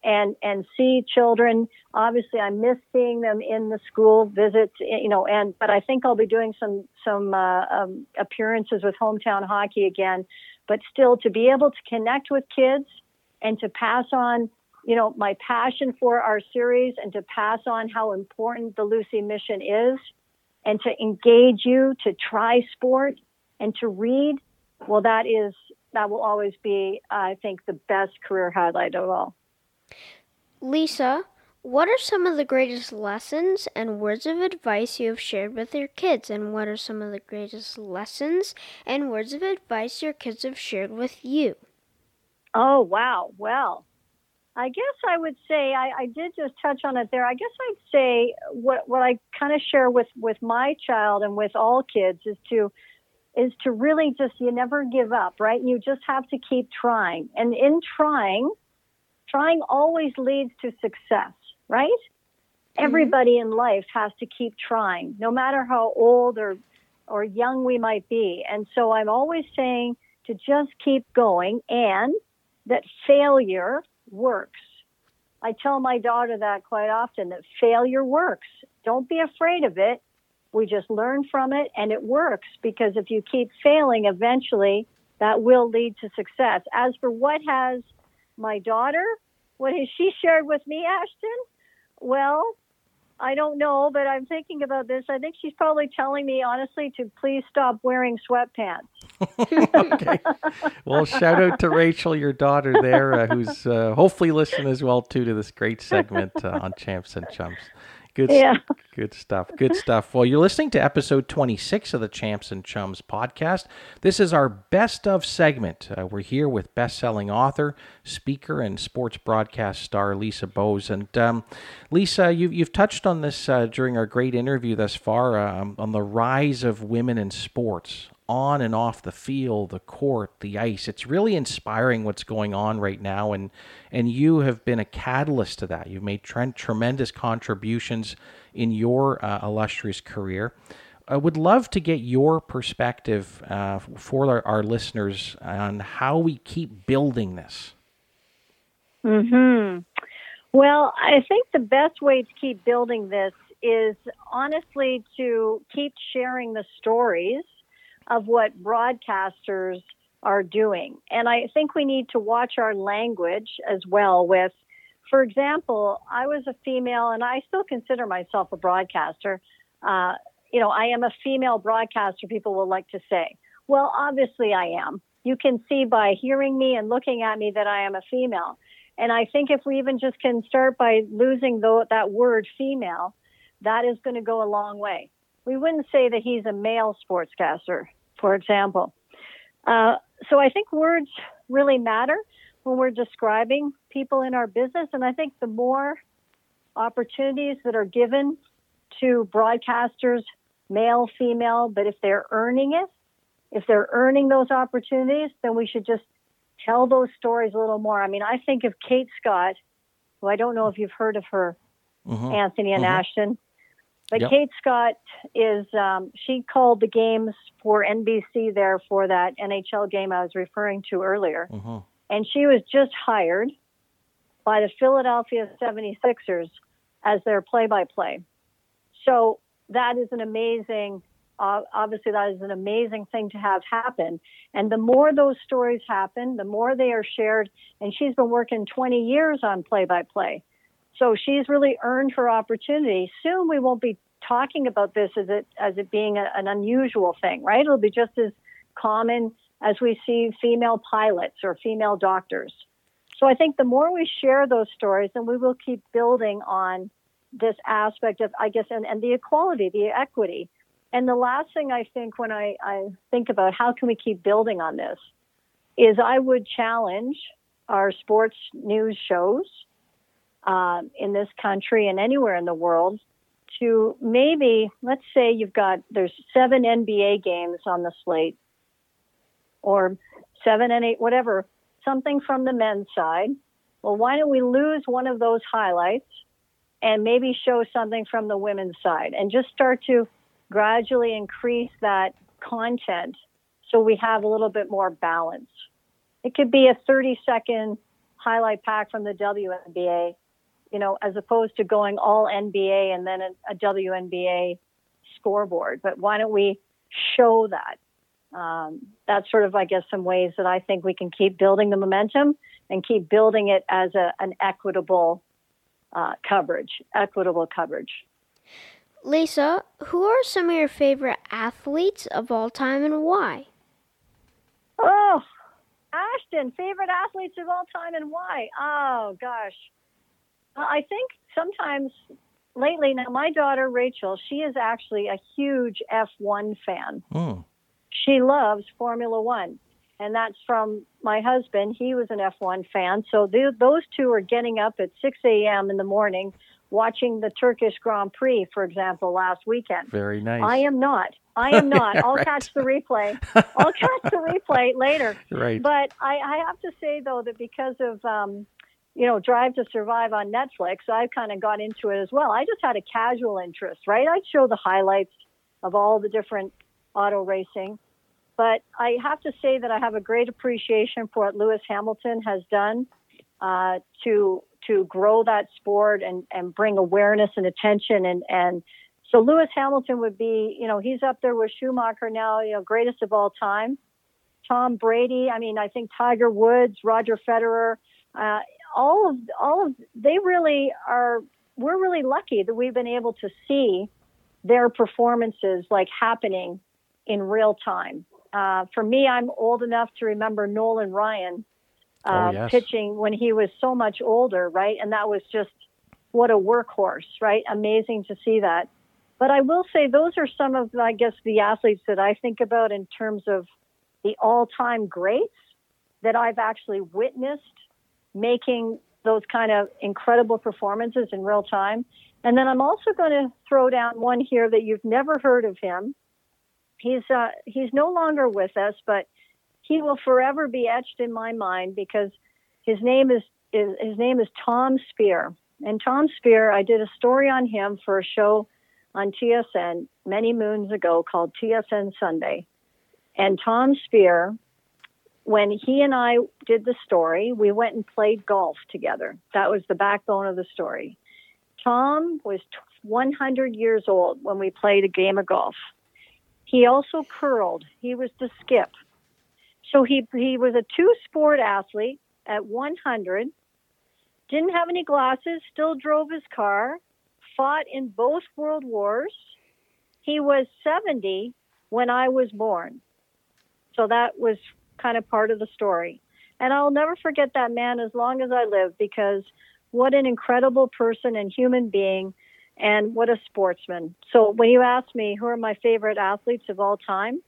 and and see children. Obviously, I miss seeing them in the school visits, you know. And but I think I'll be doing some some uh, um, appearances with hometown hockey again. But still, to be able to connect with kids and to pass on, you know, my passion for our series and to pass on how important the Lucy mission is, and to engage you to try sport and to read well, that is that will always be, I think, the best career highlight of all. Lisa, what are some of the greatest lessons and words of advice you have shared with your kids? And what are some of the greatest lessons and words of advice your kids have shared with you? Oh, wow. Well, I guess I would say I, I did just touch on it there. I guess I'd say what what I kind of share with with my child and with all kids is to is to really just, you never give up, right? You just have to keep trying. And in trying, trying always leads to success, right? Mm-hmm. Everybody in life has to keep trying, no matter how old or, or young we might be. And so I'm always saying to just keep going and that failure works. I tell my daughter that quite often that failure works. Don't be afraid of it. We just learn from it and it works because if you keep failing, eventually that will lead to success. As for what has my daughter, what has she shared with me, Ashton? Well, I don't know, but I'm thinking about this. I think she's probably telling me, honestly, to please stop wearing sweatpants. okay. Well, shout out to Rachel, your daughter there, uh, who's uh, hopefully listening as well too to this great segment uh, on Champs and Chums. Good, yeah. good stuff. Good stuff. Well, you're listening to episode 26 of the Champs and Chums podcast. This is our best of segment. Uh, we're here with best-selling author, speaker, and sports broadcast star Lisa Bowes. And um, Lisa, you, you've touched on this uh, during our great interview thus far um, on the rise of women in sports on and off the field, the court, the ice. It's really inspiring what's going on right now, and and you have been a catalyst to that. You've made tre- tremendous contributions in your uh, illustrious career. I would love to get your perspective uh, for our, our, listeners on how we keep building this. Hmm. Well, I think the best way to keep building this is honestly to keep sharing the stories of what broadcasters are doing. And I think we need to watch our language as well with for example, I was a female and I still consider myself a broadcaster. Uh, you know, I am a female broadcaster, people will like to say. Well, obviously I am. You can see by hearing me and looking at me that I am a female. And I think if we even just can start by losing the, that word female, that is going to go a long way. We wouldn't say that he's a male sportscaster for example. Uh, so I think words really matter when we're describing people in our business. And I think the more opportunities that are given to broadcasters, male, female, but if they're earning it, if they're earning those opportunities, then we should just tell those stories a little more. I mean, I think of Kate Scott, who I don't know if you've heard of her, mm-hmm. Anthony and mm-hmm. Ashton. But yep. Kate Scott is, um, she called the games for NBC there for that NHL game I was referring to earlier. Mm-hmm. And she was just hired by the Philadelphia 76ers as their play by play. So that is an amazing, uh, obviously, that is an amazing thing to have happen. And the more those stories happen, the more they are shared. And she's been working 20 years on play by play. So she's really earned her opportunity. Soon we won't be talking about this as it as it being a, an unusual thing, right? It'll be just as common as we see female pilots or female doctors. So I think the more we share those stories, then we will keep building on this aspect of, I guess, and, and the equality, the equity. And the last thing I think when I, I think about how can we keep building on this is I would challenge our sports news shows um, in this country and anywhere in the world to maybe let's say you've got there's seven NBA games on the slate or seven and eight whatever something from the men's side. Well why don't we lose one of those highlights and maybe show something from the women's side and just start to gradually increase that content so we have a little bit more balance. It could be a 30 second highlight pack from the WNBA you know, as opposed to going all NBA and then a, a WNBA scoreboard. But why don't we show that? Um, that's sort of, I guess, some ways that I think we can keep building the momentum and keep building it as a, an equitable uh, coverage, equitable coverage. Lisa, who are some of your favorite athletes of all time and why? Oh, Ashton, favorite athletes of all time and why? Oh, gosh. I think sometimes lately, now my daughter Rachel, she is actually a huge F1 fan. Mm. She loves Formula One. And that's from my husband. He was an F1 fan. So th- those two are getting up at 6 a.m. in the morning watching the Turkish Grand Prix, for example, last weekend. Very nice. I am not. I am not. I'll right. catch the replay. I'll catch the replay later. Right. But I, I have to say, though, that because of um, you know, Drive to Survive on Netflix, I kind of got into it as well. I just had a casual interest, right? I'd show the highlights of all the different auto racing. But I have to say that I have a great appreciation for what Lewis Hamilton has done uh, to to grow that sport and, and bring awareness and attention and, and so Lewis Hamilton would be, you know, he's up there with Schumacher now, you know, greatest of all time. Tom Brady, I mean, I think Tiger Woods, Roger Federer, uh, all of all of they really are we're really lucky that we've been able to see their performances like happening in real time. Uh, for me, I'm old enough to remember Nolan Ryan uh, oh, yes. pitching when he was so much older, right? And that was just what a workhorse, right? Amazing to see that. But I will say those are some of, I guess, the athletes that I think about in terms of the all time greats that I've actually witnessed making those kind of incredible performances in real time. And then I'm also going to throw down one here that you've never heard of him. He's uh, he's no longer with us, but he will forever be etched in my mind because his name is, is his name is Tom Spear. And Tom Spear, I did a story on him for a show on TSN many moons ago called TSN Sunday. And Tom Speer, when he and I did the story, we went and played golf together. That was the backbone of the story. Tom was 100 years old when we played a game of golf. He also curled. He was the skip. So he he was a two sport athlete at 100. Didn't have any glasses. Still drove his car. Fought in both world wars. He was 70 when I was born. So that was kind of part of the story. And I'll never forget that man as long as I live because what an incredible person and human being and what a sportsman. So when you ask me who are my favorite athletes of all time,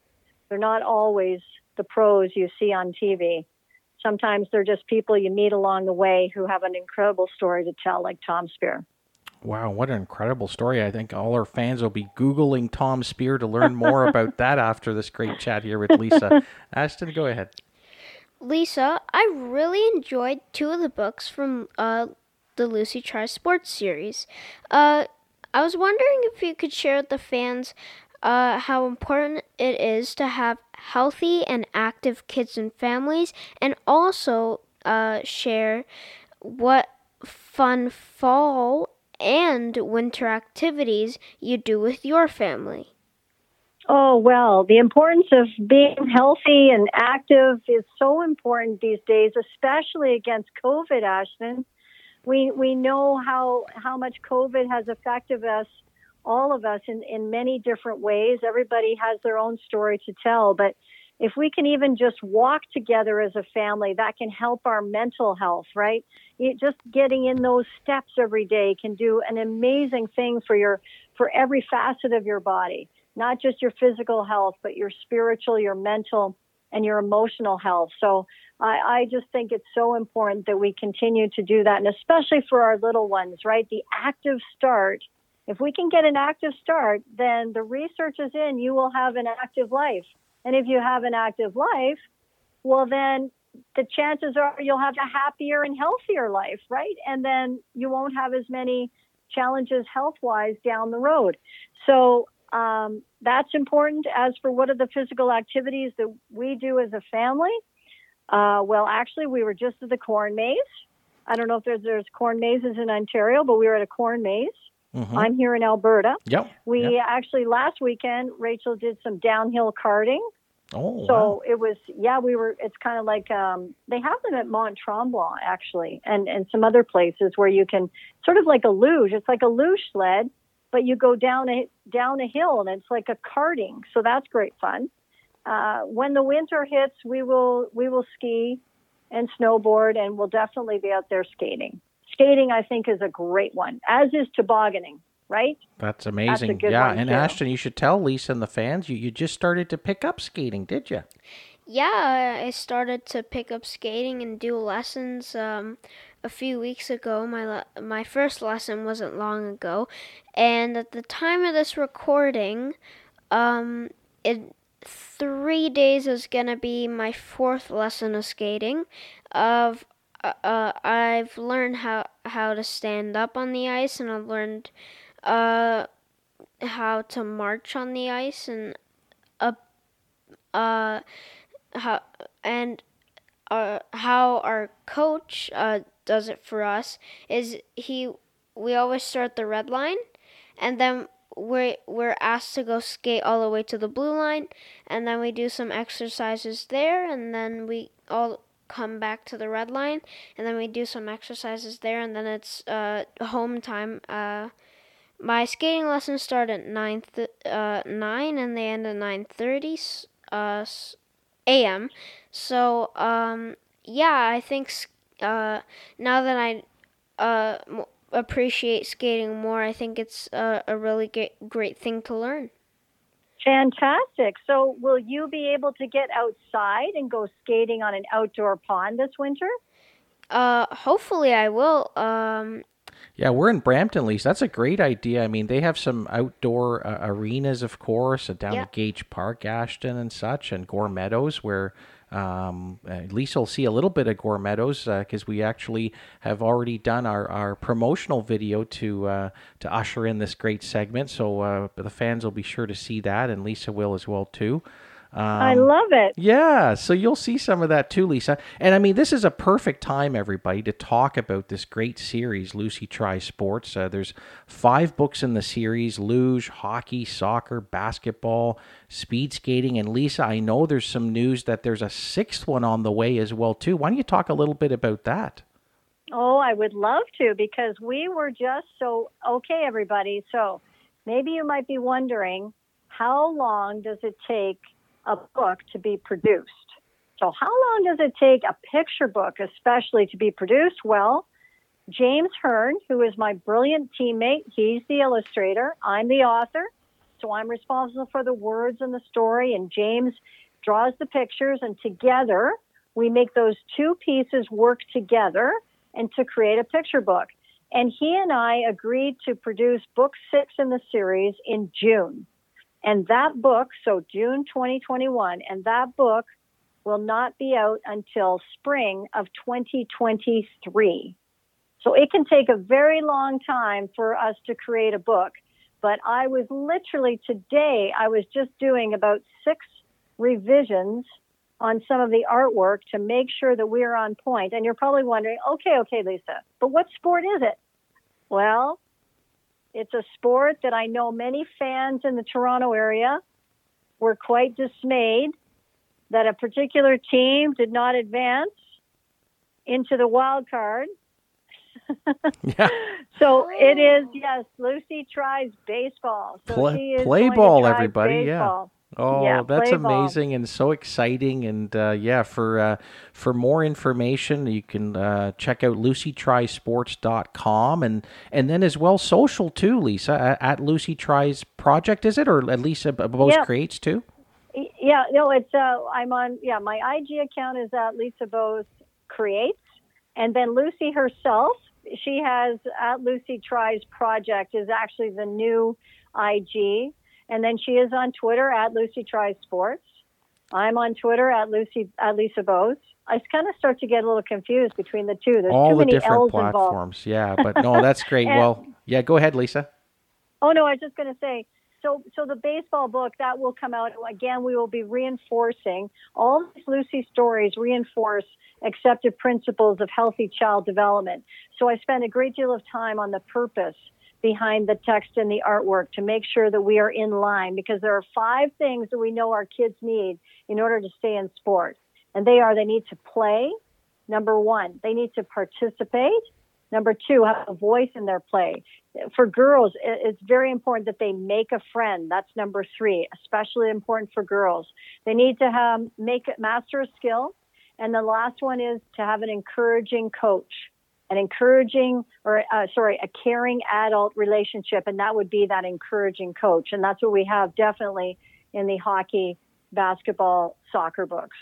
they're not always the pros you see on TV. Sometimes they're just people you meet along the way who have an incredible story to tell, like Tom Speer. Wow, what an incredible story. I think all our fans will be Googling Tom Spear to learn more about that after this great chat here with Lisa. Ashton, go ahead. Lisa, I really enjoyed two of the books from uh, the Lucy Tries Sports series. Uh, I was wondering if you could share with the fans uh, how important it is to have healthy and active kids and families, and also uh, share what fun fall and winter activities you do with your family. Oh, well, the importance of being healthy and active is so important these days, especially against COVID, Ashton. We, we know how, how much COVID has affected us, all of us, in, in many different ways. Everybody has their own story to tell, but if we can even just walk together as a family, that can help our mental health, right? It, just getting in those steps every day can do an amazing thing for your for every facet of your body, not just your physical health, but your spiritual, your mental, and your emotional health. So I, I just think it's so important that we continue to do that, and especially for our little ones, right? The active start. If we can get an active start, then the research is in. You will have an active life and if you have an active life, well, then the chances are you'll have a happier and healthier life, right? And then you won't have as many challenges health wise down the road. So um, that's important. As for what are the physical activities that we do as a family? Uh, well, actually, we were just at the corn maze. I don't know if there's, there's corn mazes in Ontario, but we were at a corn maze. Mm-hmm. I'm here in Alberta. Yep. We yep. actually last weekend Rachel did some downhill karting. Oh, so wow. it was yeah we were it's kind of like um, they have them at Mont Tremblant actually and and some other places where you can sort of like a luge it's like a luge sled but you go down a down a hill and it's like a karting so that's great fun. Uh, when the winter hits we will we will ski and snowboard and we'll definitely be out there skating skating, I think, is a great one, as is tobogganing, right? That's amazing. That's yeah, and too. Ashton, you should tell Lisa and the fans you, you just started to pick up skating, did you? Yeah, I started to pick up skating and do lessons um, a few weeks ago. My le- my first lesson wasn't long ago, and at the time of this recording, um, in three days is gonna be my fourth lesson of skating. Of uh, I've learned how how to stand up on the ice, and I've learned uh, how to march on the ice, and uh, uh, how and uh, how our coach uh, does it for us is he we always start the red line, and then we're we're asked to go skate all the way to the blue line, and then we do some exercises there, and then we all come back to the red line, and then we do some exercises there, and then it's uh, home time. Uh, my skating lessons start at nine uh, nine, and they end at nine thirty uh, a.m. So um, yeah, I think uh, now that I uh, appreciate skating more. I think it's a, a really great, great thing to learn. Fantastic. So, will you be able to get outside and go skating on an outdoor pond this winter? Uh, hopefully, I will. Um, yeah, we're in Brampton, Lisa. That's a great idea. I mean, they have some outdoor uh, arenas, of course, uh, down Yeah. at Gage Park, Ashton, and such, and Gore Meadows, where um, uh, Lisa will see a little bit of Gore Meadows because we actually have already done our, our promotional video to uh, to usher in this great segment. So uh, the fans will be sure to see that, and Lisa will as well too. Um, I love it. yeah, so you'll see some of that too, Lisa. And I mean, this is a perfect time, everybody, to talk about this great series, Lucy Tries Sports. Uh, there's five books in the series luge, hockey, soccer, basketball, speed skating. And Lisa, I know there's some news that there's a sixth one on the way as well, too. Why don't you talk a little bit about that? Oh, I would love to because we were just so okay, everybody. So maybe you might be wondering how long does it take a book to be produced? So, how long does it take a picture book, especially, to be produced? Well, James Hearne, who is my brilliant teammate, he's the illustrator, I'm the author. So, I'm responsible for the words and the story, and James draws the pictures, and together we make those two pieces work together and to create a picture book. And he and I agreed to produce book six in the series in June. And that book, so June 2021, and that book will not be out until spring of 2023. So it can take a very long time for us to create a book. But I was literally today, I was just doing about six revisions on some of the artwork to make sure that we're on point. And you're probably wondering, okay, okay, Lisa, but what sport is it? Well, it's a sport that I know many fans in the Toronto area were quite dismayed that a particular team did not advance into the wild card. Yeah. So it is, yes, Lucy tries baseball. So Play- she is play ball, everybody, yeah. Oh, Yeah, that's ball. amazing and so exciting! And uh, yeah, for uh, for more information, you can uh, check out LucyTriesSports.com and and then as well social too, Lisa at, Lucy Tries Project. Is it or at Lisa Bowes Yeah. creates too? Yeah, no, it's uh, I'm on. Yeah, my IG account is at Lisa Bowes Creates, and then Lucy herself, she has at Lucy Tries Project is actually the new IG, and then she is on Twitter at Lucy Tries Sports. I'm on Twitter at Lucy at Lisa Bowes. I kind of start to get a little confused between the two. There's All too the many different L's involved. platforms. Yeah, but no, that's great. And- well, yeah, go ahead, Lisa. Oh no, I was just going to say. So, so the baseball book that will come out again. We will be reinforcing all these Lucy stories. Reinforce accepted principles of healthy child development. So, I spend a great deal of time on the purpose behind the text and the artwork to make sure that we are in line because there are five things that we know our kids need in order to stay in sport, and they are they need to play. Number one, they need to participate. Number two, have a voice in their play. For girls, it's very important that they make a friend. That's number three, especially important for girls. They need to have make master a skill, and the last one is to have an encouraging coach, an encouraging or uh, sorry, a caring adult relationship, and that would be that encouraging coach, and that's what we have definitely in the hockey, basketball, soccer books.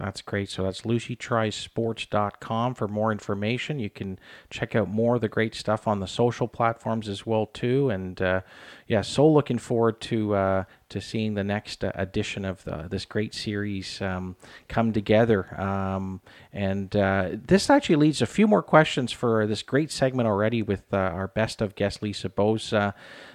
That's great. So that's LucyTriesSports.com for more information. You can check out more of the great stuff on the social platforms as well too. And uh, yeah, so looking forward to uh, to seeing the next uh, edition of the, this great series um, come together. Um, and uh, this actually leads a few more questions for this great segment already with uh, our best of guest Lisa Bowes.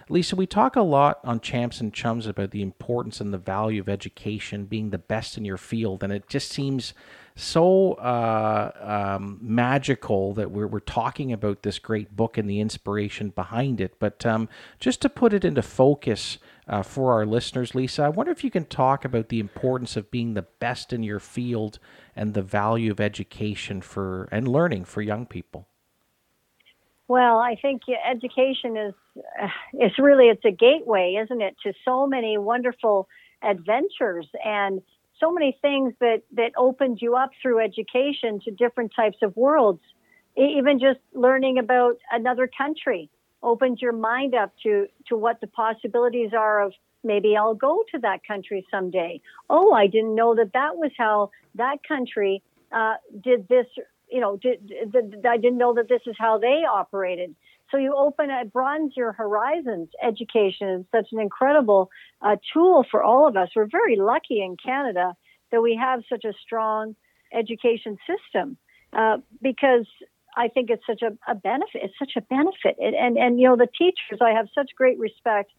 Lisa, we talk a lot on Champs and Chums about the importance and the value of education, being the best in your field, and it just seems so uh, um, magical that we're, we're talking about this great book and the inspiration behind it. But um, just to put it into focus uh, for our listeners, Lisa, I wonder if you can talk about the importance of being the best in your field and the value of education for and learning for young people. Well, I think education is uh, it's really it's a gateway, isn't it, to so many wonderful adventures and so many things that that opened you up through education to different types of worlds. even just learning about another country opens your mind up to to what the possibilities are of maybe I'll go to that country someday. Oh, I didn't know that that was how that country uh, did this. You know, did, did, I didn't know that this is how they operated. So you open it broadens your horizons. Education is such an incredible uh, tool for all of us. We're very lucky in Canada that we have such a strong education system uh, because I think it's such a, a benefit. It's such a benefit. It, and, and, you know, the teachers, I have such great respect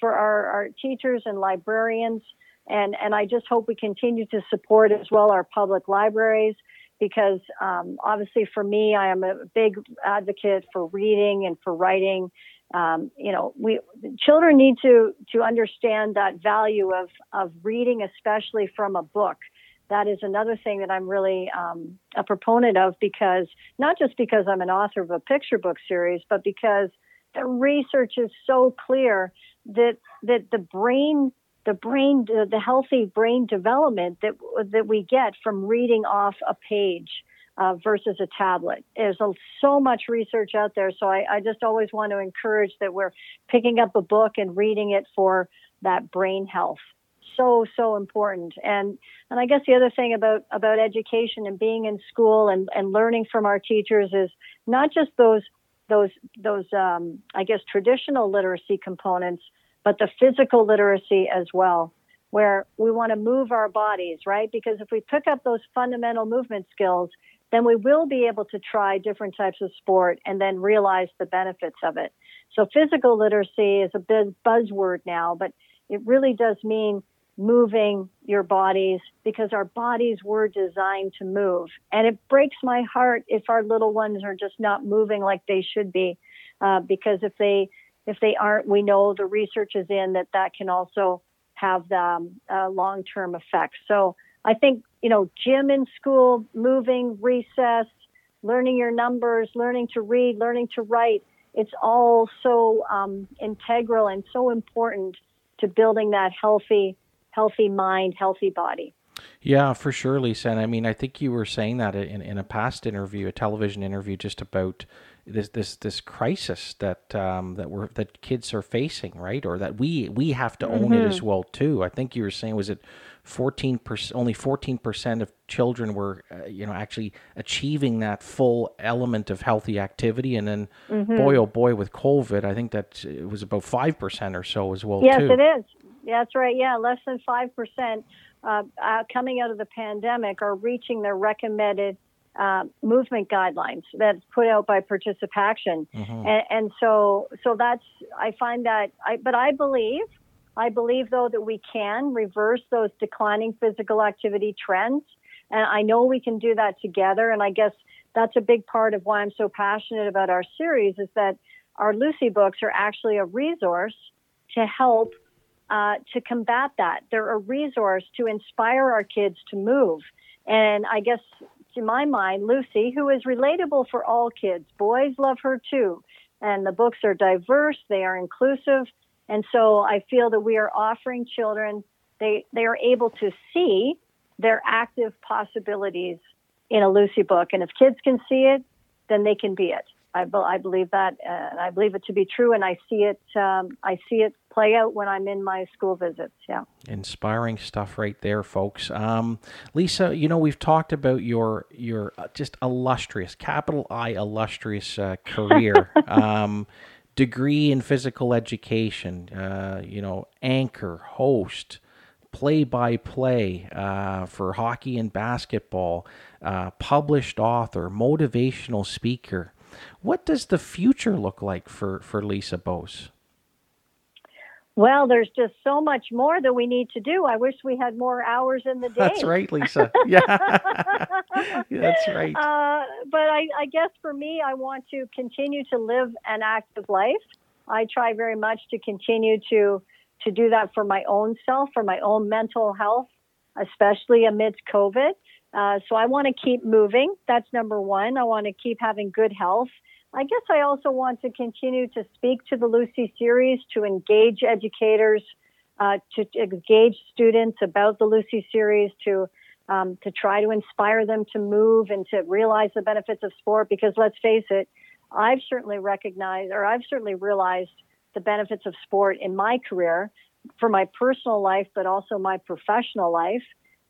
for our, our teachers and librarians. And, and I just hope we continue to support as well our public libraries because um, obviously for me, I am a big advocate for reading and for writing. Um, you know, we children need to to understand that value of of reading, especially from a book that is another thing that I'm really um, a proponent of because not just because I'm an author of a picture book series, but because the research is so clear that that the brain the brain the healthy brain development that that we get from reading off a page uh, versus a tablet. There's a, so much research out there, so I, I just always want to encourage that we're picking up a book and reading it for that brain health so so important and and i guess the other thing about about education and being in school and and learning from our teachers is not just those those those um, i guess traditional literacy components but the physical literacy as well where we want to move our bodies right because if we pick up those fundamental movement skills then we will be able to try different types of sport and then realize the benefits of it so physical literacy is a big buzzword now but it really does mean moving your bodies because our bodies were designed to move. And it breaks my heart if our little ones are just not moving like they should be, uh, because if they if they aren't, we know the research is in that that can also have the um, uh, long term effects. So I think you know, gym in school, moving, recess, learning your numbers, learning to read, learning to write. It's all so um, integral and so important to building that healthy healthy mind, healthy body. Yeah, for sure, Lisa. And I mean, I think you were saying that in, in a past interview, a television interview, just about this this this crisis that um, that we're that kids are facing, right? Or that we we have to own mm-hmm. it as mm-hmm. well too. I think you were saying was it fourteen percent? Only fourteen percent of children were, uh, you know, actually achieving that full element of healthy activity. And then, mm-hmm. boy oh boy, with COVID, I think that it was about five percent or so as well. Yes, too. it is. That's right. Yeah, less than 5% uh, uh, coming out of the pandemic are reaching their recommended uh, movement guidelines that's put out by ParticipACTION. Mm-hmm. And, and, so, so that's, I find that, I, but I believe, I believe though that we can reverse those declining physical activity trends. And I know we can do that together. And I guess that's a big part of why I'm so passionate about our series is that our Lucy books are actually a resource to help uh, to combat that. They're a resource to inspire our kids to move. And I guess, to my mind, Lucy, who is relatable for all kids, boys love her too. And the books are diverse, they are inclusive. And so I feel that we are offering children, they, they are able to see their active possibilities in a Lucy book. And if kids can see it, then they can be it. I, I believe that, and I believe it to be true, and I see it. Um, I see it play out when I'm in my school visits. Yeah, inspiring stuff right there, folks. Um, Lisa, you know we've talked about your your uh, just illustrious, capital I illustrious uh, career. um, degree in physical education. Uh, you know, anchor, host play by play for hockey and basketball, uh, published author, motivational speaker. What does the future look like for, for Lisa Bowes? Well, there's just so much more that we need to do. I wish we had more hours in the day. That's right, Lisa. Yeah, that's right. Uh, but I, I guess for me, I want to continue to live an active life. I try very much to continue to to do that for my own self, for my own mental health, especially amidst COVID. Uh, so I want to keep moving. That's number one. I want to keep having good health. I guess I also want to continue to speak to the Lucy series, to engage educators, uh, to engage students about the Lucy series, to um, to try to inspire them to move and to realize the benefits of sport. Because let's face it, I've certainly recognized or I've certainly realized the benefits of sport in my career for my personal life, but also my professional life.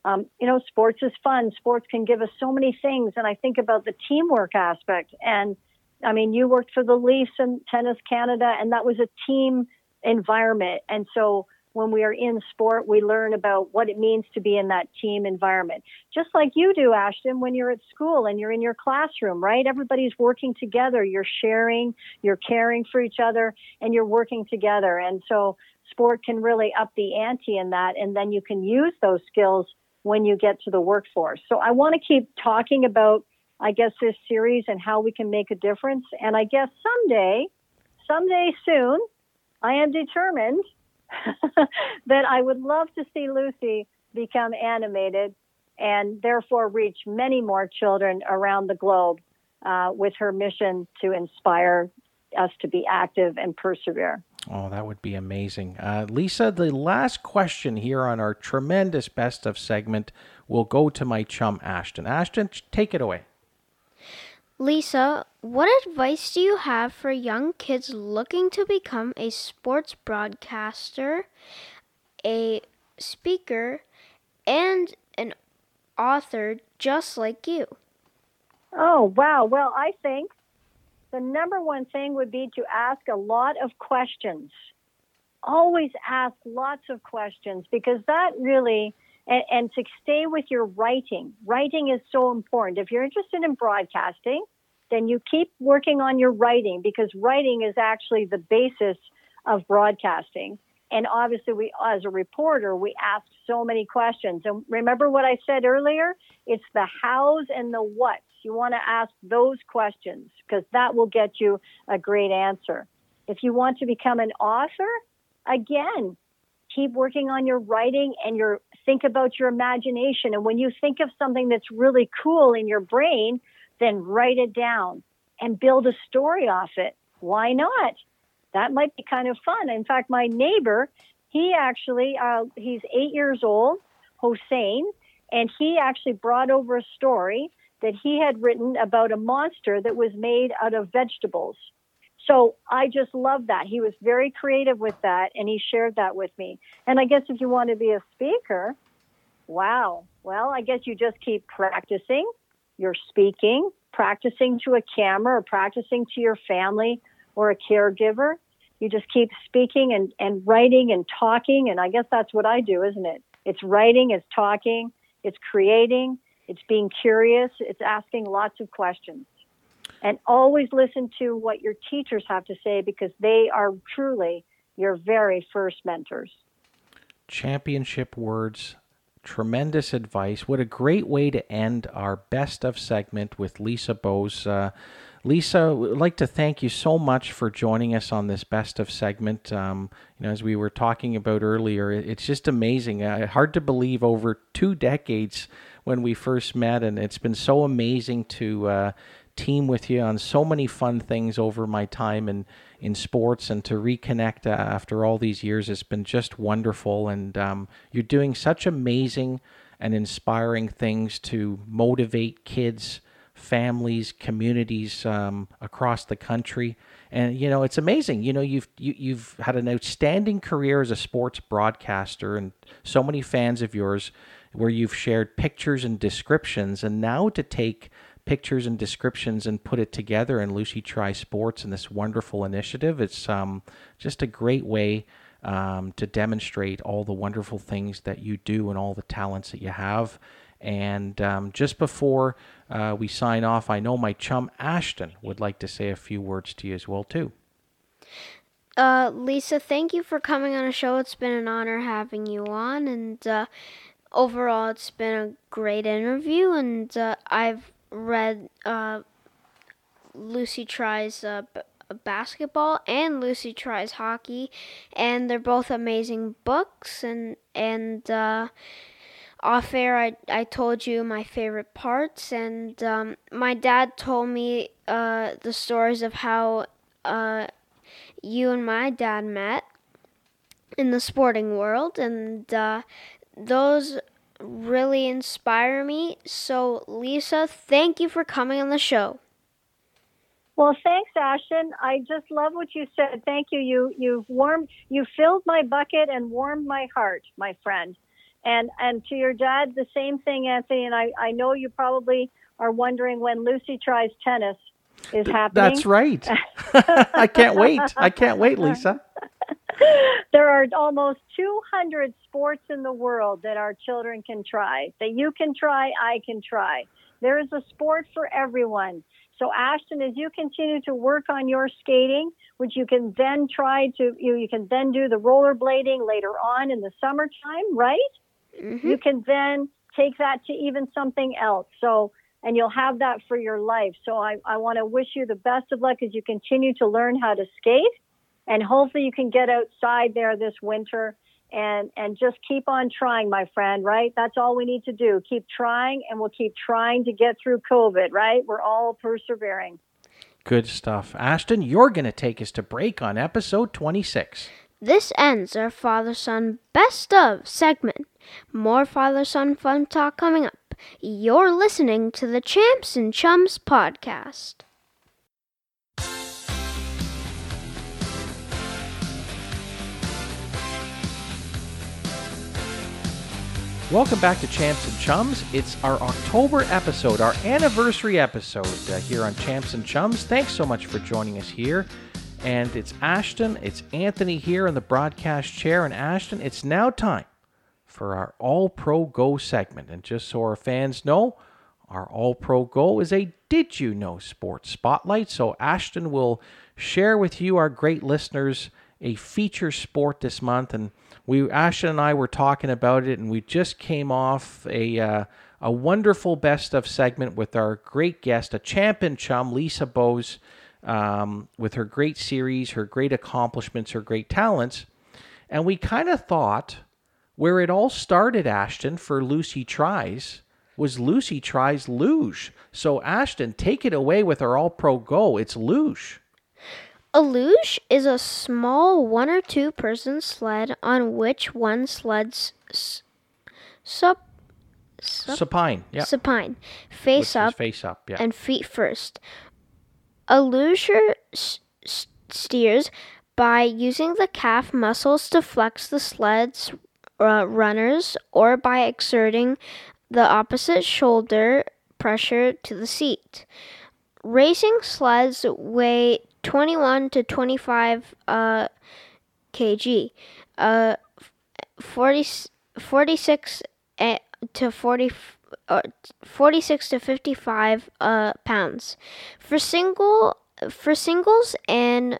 Um, you know, sports is fun. Sports can give us so many things. And I think about the teamwork aspect. And I mean, you worked for the Leafs and Tennis Canada, and that was a team environment. And so when we are in sport, we learn about what it means to be in that team environment. Just like you do, Ashton, when you're at school and you're in your classroom, right? Everybody's working together. You're sharing, you're caring for each other, and you're working together. And so sport can really up the ante in that. And then you can use those skills when you get to the workforce. So I want to keep talking about, I guess, this series and how we can make a difference. And I guess someday, someday soon, I am determined that I would love to see Lucy become animated and therefore reach many more children around the globe uh, with her mission to inspire us to be active and persevere. Oh, that would be amazing. Uh, Lisa, the last question here on our tremendous best of segment will go to my chum, Ashton. Ashton, take it away. Lisa, what advice do you have for young kids looking to become a sports broadcaster, a speaker, and an author just like you? Oh, wow. Well, I think the number one thing would be to ask a lot of questions. Always ask lots of questions because that really, and, and, to stay with your writing. Writing is so important. If you're interested in broadcasting, then you keep working on your writing because writing is actually the basis of broadcasting. And obviously, we, as a reporter, we ask so many questions. And remember what I said earlier? It's the hows and the whats. You want to ask those questions because that will get you a great answer. If you want to become an author, again, keep working on your writing and your think about your imagination. And when you think of something that's really cool in your brain, then write it down and build a story off it. Why not? That might be kind of fun. In fact, my neighbor, he actually, uh, he's eight years old, Hossein, and he actually brought over a story that he had written about a monster that was made out of vegetables. So I just love that. He was very creative with that and he shared that with me. And I guess if you want to be a speaker, wow. Well, I guess you just keep practicing your speaking, practicing to a camera or practicing to your family or a caregiver. You just keep speaking and, and writing and talking. And I guess that's what I do, isn't it? It's writing, it's talking, it's creating, it's being curious, it's asking lots of questions. And always listen to what your teachers have to say because they are truly your very first mentors. Championship words, tremendous advice. What a great way to end our best of segment with Lisa Bowes. Uh, Lisa, would like to thank you so much for joining us on this best of segment. Um, you know, as we were talking about earlier, it's just amazing. Uh, hard to believe over two decades when we first met, and it's been so amazing to uh, team with you on so many fun things over my time in in sports and to reconnect uh, after all these years has been just wonderful. And um, you're doing such amazing and inspiring things to motivate kids, families, communities um, across the country. And you know, it's amazing. You know, you've you, you've had an outstanding career as a sports broadcaster, and so many fans of yours where you've shared pictures and descriptions, and now to take pictures and descriptions and put it together in Lucy Try Sports and this wonderful initiative. It's um, just a great way um, to demonstrate all the wonderful things that you do and all the talents that you have. And um, just before uh, we sign off, I know my chum Ashton would like to say a few words to you as well too. Uh, Lisa, thank you for coming on a show. It's been an honor having you on, and uh, overall, it's been a great interview, and uh, I've read uh, Lucy Tries uh, b- Basketball and Lucy Tries Hockey, and they're both amazing books. And and uh, off air, I I told you my favorite parts, and um, my dad told me uh, the stories of how uh, you and my dad met in the sporting world, and uh, those really inspire me. So, Lisa, thank you for coming on the show. Well, thanks, Ashton. I just love what you said. Thank you. You you've warmed, you filled my bucket and warmed my heart, my friend. And and to your dad, the same thing, Anthony. And I I know you probably are wondering when Lucy tries tennis is happening. That's right. I can't wait. I can't wait, Lisa. there are almost 200 sports in the world that our children can try. That you can try, I can try. There is a sport for everyone. So Ashton, as you continue to work on your skating, which you can then try to, you, you can then do the rollerblading later on in the summertime, right? Mm-hmm. You can then take that to even something else. So, and you'll have that for your life. So I, I want to wish you the best of luck as you continue to learn how to skate. And hopefully you can get outside there this winter and and just keep on trying my friend right that's all we need to do keep trying and we'll keep trying to get through covid right we're all persevering Good stuff. Ashton, you're going to take us to break on episode 26. This ends our father son best of segment. More father son fun talk coming up. You're listening to the Champs and Chums podcast. Welcome back to Champs and Chums. It's our October episode, our anniversary episode uh, here on Champs and Chums. Thanks so much for joining us here. And it's Ashton, it's Anthony here in the broadcast chair. And Ashton, it's now time for our All Pro Go segment. And just so our fans know, our All Pro Go is a Did You Know Sports Spotlight. So Ashton will share with you, our great listeners, a feature sport this month. And we, Ashton and I were talking about it, and we just came off a, uh, a wonderful best of segment with our great guest, a champion chum, Lisa Bowes, um, with her great series, her great accomplishments, her great talents. And we kind of thought where it all started, Ashton, for Lucy Tries was Lucy Tries Luge. So, Ashton, take it away with our All Pro Go. It's Luge. A luge is a small one or two person sled on which one sled's s- sup, sup, Supine. Yeah. supine, face up, Face up. Yeah. and feet first. A luger s- s- steers by using the calf muscles to flex the sled's uh, runners or by exerting the opposite shoulder pressure to the seat. Racing sleds weigh 21 to 25 uh, kg, uh, 40, 46 eh, to 40, uh, 46 to 55 uh, pounds. For single for singles and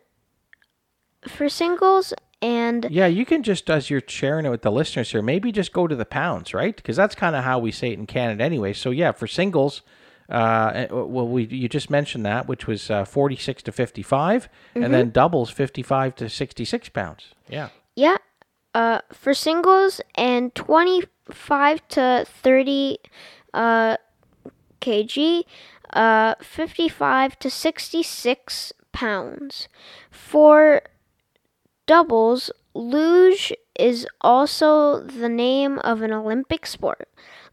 for singles and Yeah, you can just, as you're sharing it with the listeners here, maybe just go to the pounds, right? Because that's kind of how we say it in Canada anyway. So, yeah, for singles, uh, eh, well, we you just mentioned that, which was uh, 46 to 55, and then doubles 55 to 66 pounds. Yeah. Yeah. Uh, for singles and 25 to 30 uh, kg, uh, 55 to 66 pounds. For doubles, luge is also the name of an Olympic sport.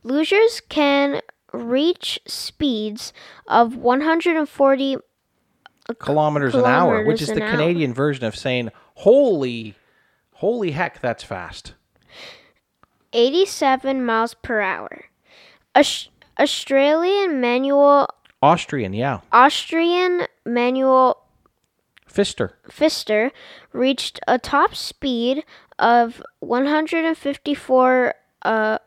Lugers can reach speeds of 140 Kilometers, an hour, which is the hour. Canadian version of saying, holy, holy heck, that's fast. 87 miles per hour. Aus- Australian Manuel Austrian, yeah. Austrian Manuel Pfister. Pfister reached a top speed of 154 uh,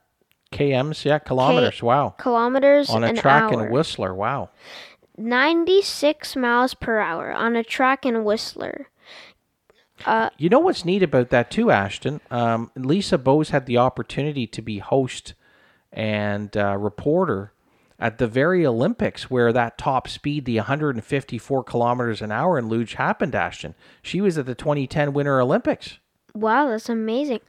KMs, yeah, kilometers. wow. kilometers On a an track hour. in Whistler, wow. 96 miles per hour on a track in Whistler. You know what's neat about that too, Ashton? Um, Lisa Bowes had the opportunity to be host and uh, reporter at the very Olympics where that top speed, the 154 kilometers an hour in luge, happened. Ashton, she was at the 2010 Winter Olympics. Wow, that's amazing.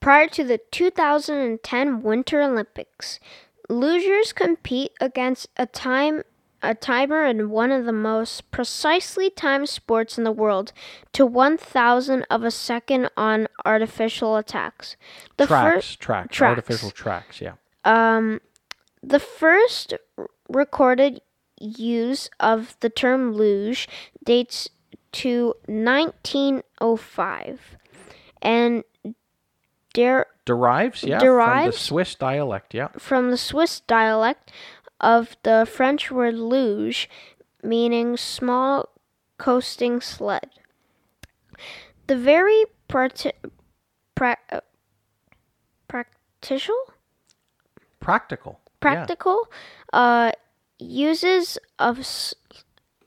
Prior to the 2010 Winter Olympics, lugers compete against a time a timer in one of the most precisely timed sports in the world to 1000 of a second on artificial attacks. The tracks, first tracks, tracks. artificial tracks. Yeah. Um, the first r- recorded use of the term luge dates to 1905 and der- Derives, yeah, from the Swiss dialect, yeah. from the Swiss dialect of the French word luge, meaning small coasting sled. The very practi- pra- uh, practical Practical. yeah. practical uh, uses of s-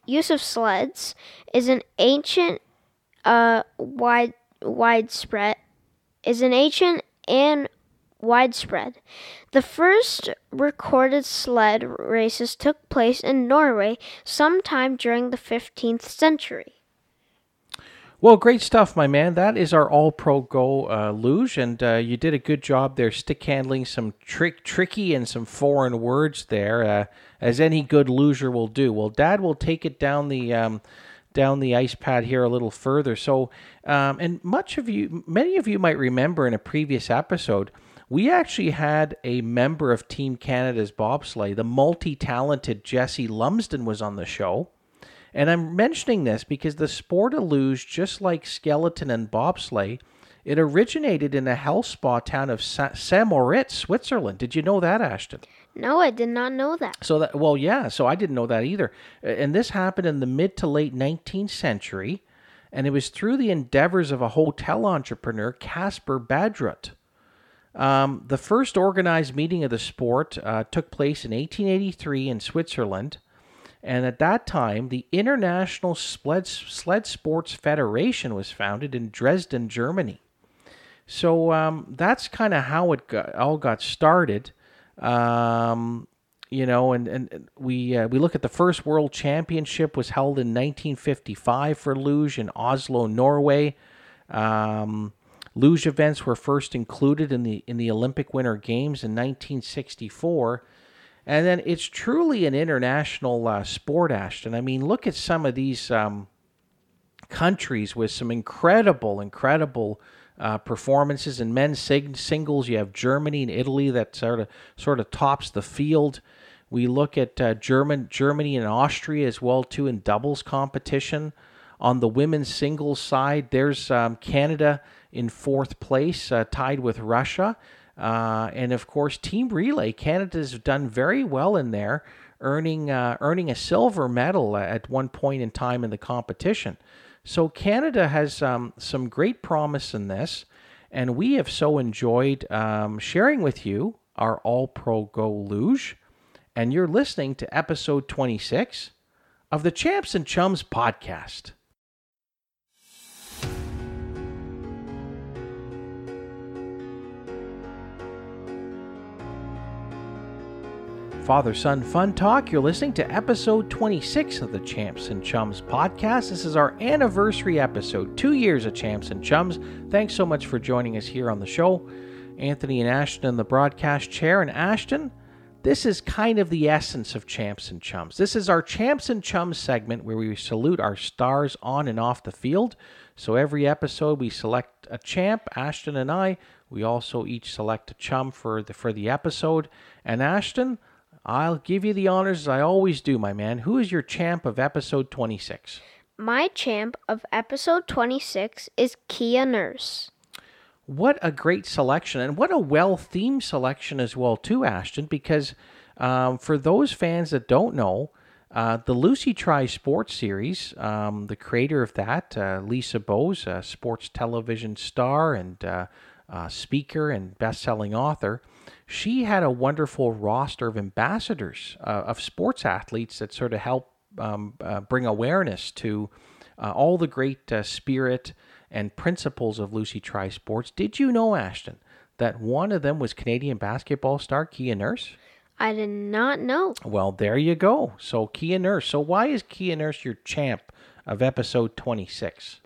use of sleds is an ancient uh, wide widespread is an ancient and widespread. The first recorded sled races took place in Norway sometime during the 15th century. Well, great stuff, my man. That is our All Pro Go uh, luge, and uh, you did a good job there, stick handling some trick, tricky, and some foreign words there, uh, as any good luger will do. Well, Dad will take it down the um, down the ice pad here a little further. So, um, and much of you, many of you might remember in a previous episode, we actually had a member of Team Canada's bobsleigh, the multi-talented Jesse Lumsden, was on the show. And I'm mentioning this because the sport of luge, just like skeleton and bobsleigh, it originated in the health spa town of Sa- Saint-Moritz, Switzerland. Did you know that, Ashton? No, I did not know that. So that well, yeah. So I didn't know that either. And this happened in the mid to late 19th century, and it was through the endeavors of a hotel entrepreneur, Caspar Badrutt. Um, the first organized meeting of the sport uh, took place in 1883 in Switzerland, and at that time, the International Sled, Sled Sports Federation was founded in Dresden, Germany. So um, that's kind of how it got, all got started. Um, you know, and, and we uh, we look at the first World Championship was held in 1955 for luge in Oslo, Norway. Um, luge events were first included in the in the Olympic Winter Games in 1964. And then it's truly an international uh, sport, Ashton. I mean, look at some of these um, countries with some incredible, incredible uh, performances in men's sing- singles. You have Germany and Italy that sort of sort of tops the field. We look at uh, German Germany and Austria as well too in doubles competition. On the women's singles side, there's um, Canada in fourth place, uh, tied with Russia. Uh, and of course, team relay, Canada's done very well in there, earning uh, earning a silver medal at one point in time in the competition. So Canada has um, some great promise in this, and we have so enjoyed um, sharing with you our All Pro Go Luge. And you're listening to episode 26 of the Champs and Chums podcast. Father Son Fun Talk. You're listening to episode 26 of the Champs and Chums podcast. This is our anniversary episode, two years of Champs and Chums. Thanks so much for joining us here on the show. Anthony and Ashton in the broadcast chair. And Ashton, this is kind of the essence of Champs and Chums. This is our Champs and Chums segment where we salute our stars on and off the field. So every episode we select a champ, Ashton and I. We also each select a chum for the for the episode. And Ashton, I'll give you the honors as I always do, my man. Who is your champ of episode 26? My champ of episode 26 is Kia Nurse. What a great selection, and what a well themed selection as well, too, Ashton. Because um, for those fans that don't know, uh, the Lucy Try Sports series, um, the creator of that, uh, Lisa Bowes, a sports television star and uh, uh, speaker and best selling author, she had a wonderful roster of ambassadors uh, of sports athletes that sort of help um, uh, bring awareness to uh, all the great uh, spirit and principles of Lucy Try Sports. Did you know, Ashton, that one of them was Canadian basketball star Kia Nurse? I did not know. Well, there you go. So, Kia Nurse. So, why is Kia Nurse your champ of episode 26?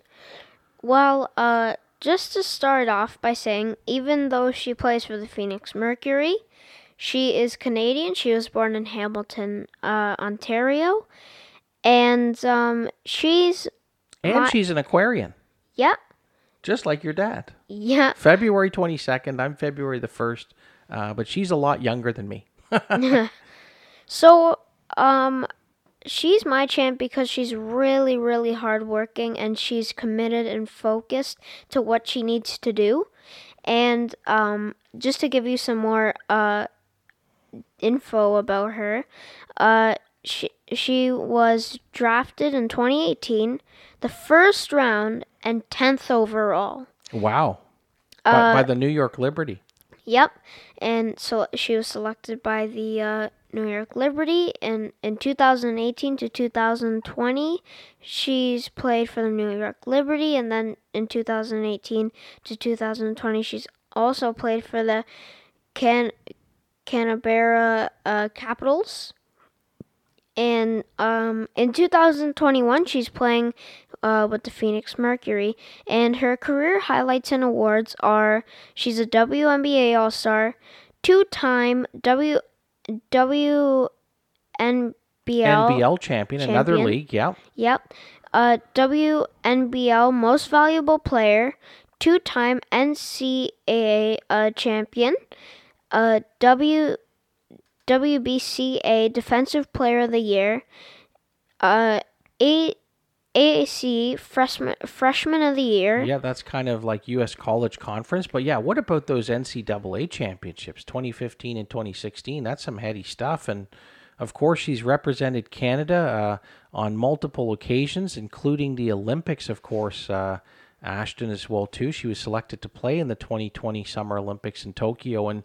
Well, uh, just to start off by saying, even though she plays for the Phoenix Mercury, she is Canadian. She was born in Hamilton, uh, Ontario, and um, she's And My- she's an Aquarian, yeah, just like your dad. yeah, February 22nd. I'm February the 1st. uh, but she's a lot younger than me. So, um, she's my champ because she's really, really hardworking and she's committed and focused to what she needs to do. And um, just to give you some more uh, info about her, uh, she she was drafted in 2018, the first round and 10th overall. Wow. by, by the New York Liberty. Yep. And so she was selected by the uh, New York Liberty and in 2018 to 2020 she's played for the New York Liberty and then in 2018 to 2020 she's also played for the Can Canberra uh, Capitals. And um, in 2021, she's playing uh, with the Phoenix Mercury. And her career highlights and awards are she's a WNBA All Star, two time W WNBL NBL champion, another league. Yeah. Yep. Uh, WNBL Most Valuable Player, two time NCAA uh, champion, uh, W WBCA Defensive Player of the Year, uh, AAC Freshman Freshman of the Year. Yeah, that's kind of like U.S. College Conference. But yeah, what about those NCAA championships, 2015 and 2016? That's some heady stuff. And of course, she's represented Canada uh, on multiple occasions, including the Olympics, of course. Uh, Ashton as well too. She was selected to play in the 2020 Summer Olympics in Tokyo, and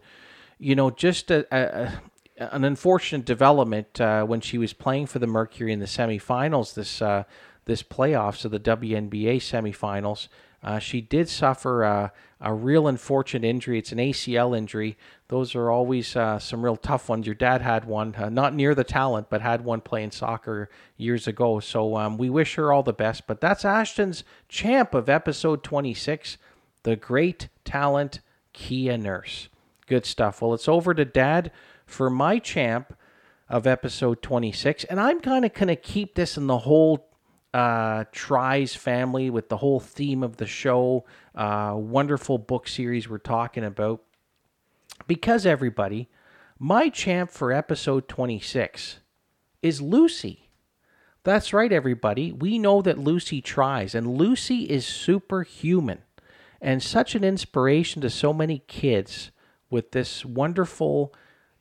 you know, just a, a, an unfortunate development uh, when she was playing for the Mercury in the semifinals this uh, this playoffs of the WNBA semifinals. Uh, she did suffer uh, a real unfortunate injury. It's an ACL injury. Those are always uh, some real tough ones. Your dad had one, uh, not near the talent, but had one playing soccer years ago. So um, we wish her all the best. But that's Ashton's champ of episode 26, the great talent Kia Nurse. Good stuff. Well, it's over to dad for my champ of episode 26. And I'm kind of going to keep this in the whole uh, Tries family with the whole theme of the show. Uh, wonderful book series we're talking about. Because everybody, my champ for episode 26 is Lucy. That's right, everybody. We know that Lucy tries, and Lucy is superhuman and such an inspiration to so many kids with this wonderful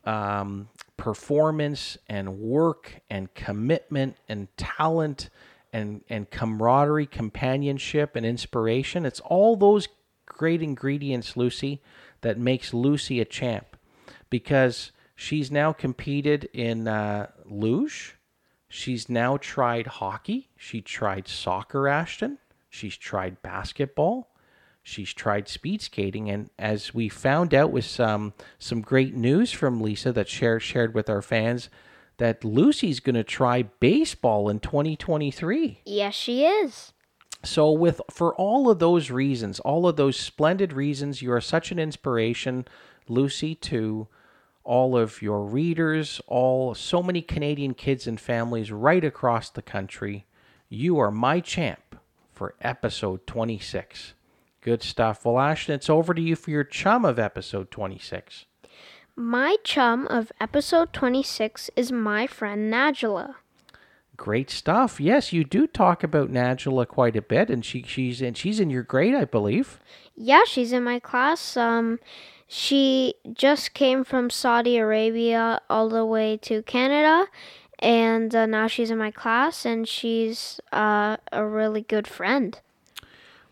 um, performance and work and commitment and talent and, and camaraderie, companionship, and inspiration. It's all those great ingredients, Lucy, that makes Lucy a champ because she's now competed in uh, luge. She's now tried hockey. She tried soccer, Ashton. She's tried basketball. She's tried speed skating, and as we found out with some some great news from Lisa that shared shared with our fans, that Lucy's going to try baseball in 2023. Yes, she is. So with for all of those reasons, all of those splendid reasons, you are such an inspiration, Lucy, to all of your readers, all so many Canadian kids and families right across the country. You are my champ for episode 26. Good stuff. Well, Ashton, it's over to you for your chum of episode 26. My chum of episode 26 is my friend Najla. Great stuff. Yes, you do talk about Nagela quite a bit, and she she's in she's in your grade, I believe. Yeah, she's in my class. Um, she just came from Saudi Arabia all the way to Canada, and uh, now she's in my class, and she's uh, a really good friend.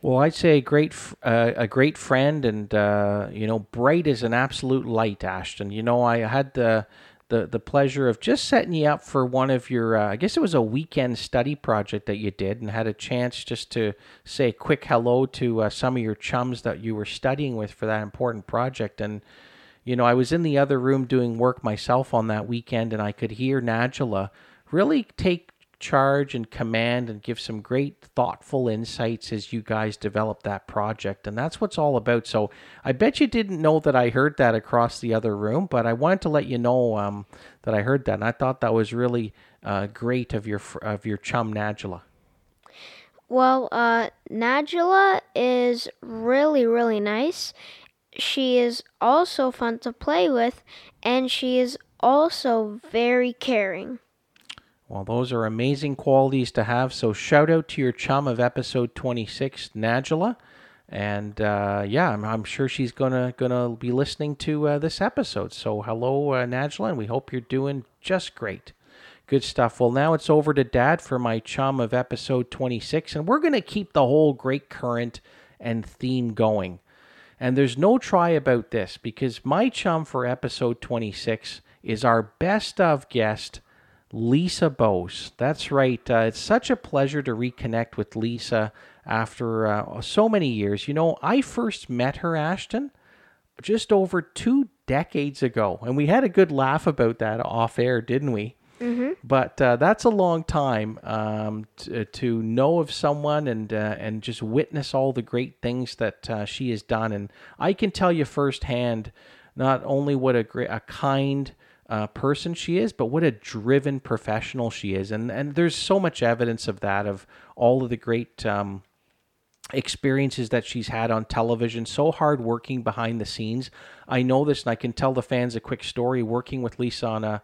Well, I'd say a great, uh, a great friend, and uh, you know, bright as an absolute light, Ashton. You know, I had the the the pleasure of just setting you up for one of your, uh, I guess it was a weekend study project that you did, and had a chance just to say a quick hello to uh, some of your chums that you were studying with for that important project, and. You know, I was in the other room doing work myself on that weekend, and I could hear Nagela really take charge and command and give some great thoughtful insights as you guys develop that project and that's what's all about so i bet you didn't know that i heard that across the other room but i wanted to let you know um, that i heard that and i thought that was really uh, great of your of your chum Nagela. Well, uh, is really, really nice, she is also fun to play with, and she is also very caring. Well, those are amazing qualities to have. So, shout out to your chum of episode 26, Najala. And uh, yeah, I'm, I'm, sure she's gonna gonna be listening to uh, this episode. So, hello, uh, Najala, and we hope you're doing just great. Good stuff. Well, now it's over to Dad for my chum of episode 26, and we're gonna keep the whole great current and theme going. And there's no try about this because my chum for episode 26 is our best of guest. Lisa Bowes. That's right. Uh, it's such a pleasure to reconnect with Lisa after uh, so many years. You know, I first met her, Ashton, just over two decades ago. And we had a good laugh about that off air, didn't we? Mm-hmm. But uh, that's a long time um, to, to, know of someone and uh, and just witness all the great things that uh, she has done. And I can tell you firsthand, not only what a great, a kind, uh, person she is, but what a driven professional she is. And and there's so much evidence of that of all of the great um, experiences that she's had on television. So hard working behind the scenes. I know this, and I can tell the fans a quick story. Working with Lisa on a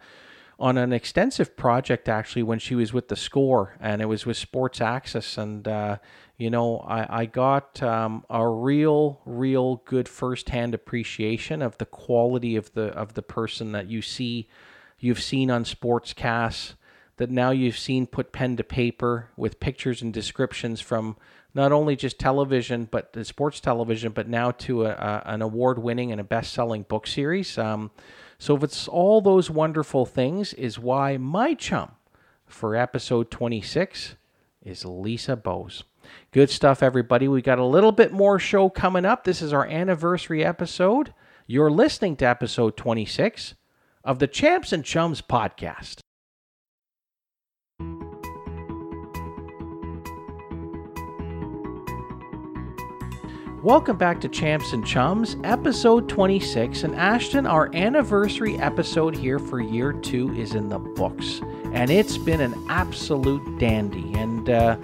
on an extensive project actually when she was with the score and it was with sports access and uh, you know i, I got um, a real real good firsthand appreciation of the quality of the of the person that you see you've seen on sportscasts that now you've seen put pen to paper with pictures and descriptions from not only just television but the sports television but now to a, a, an award winning and a best selling book series um, so if it's all those wonderful things, is why my chum for episode 26 is Lisa Bowes. Good stuff, everybody. We got a little bit more show coming up. This is our anniversary episode. You're listening to episode 26 of the Champs and Chums podcast. Welcome back to Champs and Chums, episode 26. And Ashton, our anniversary episode here for year two is in the books. And it's been an absolute dandy. And, uh,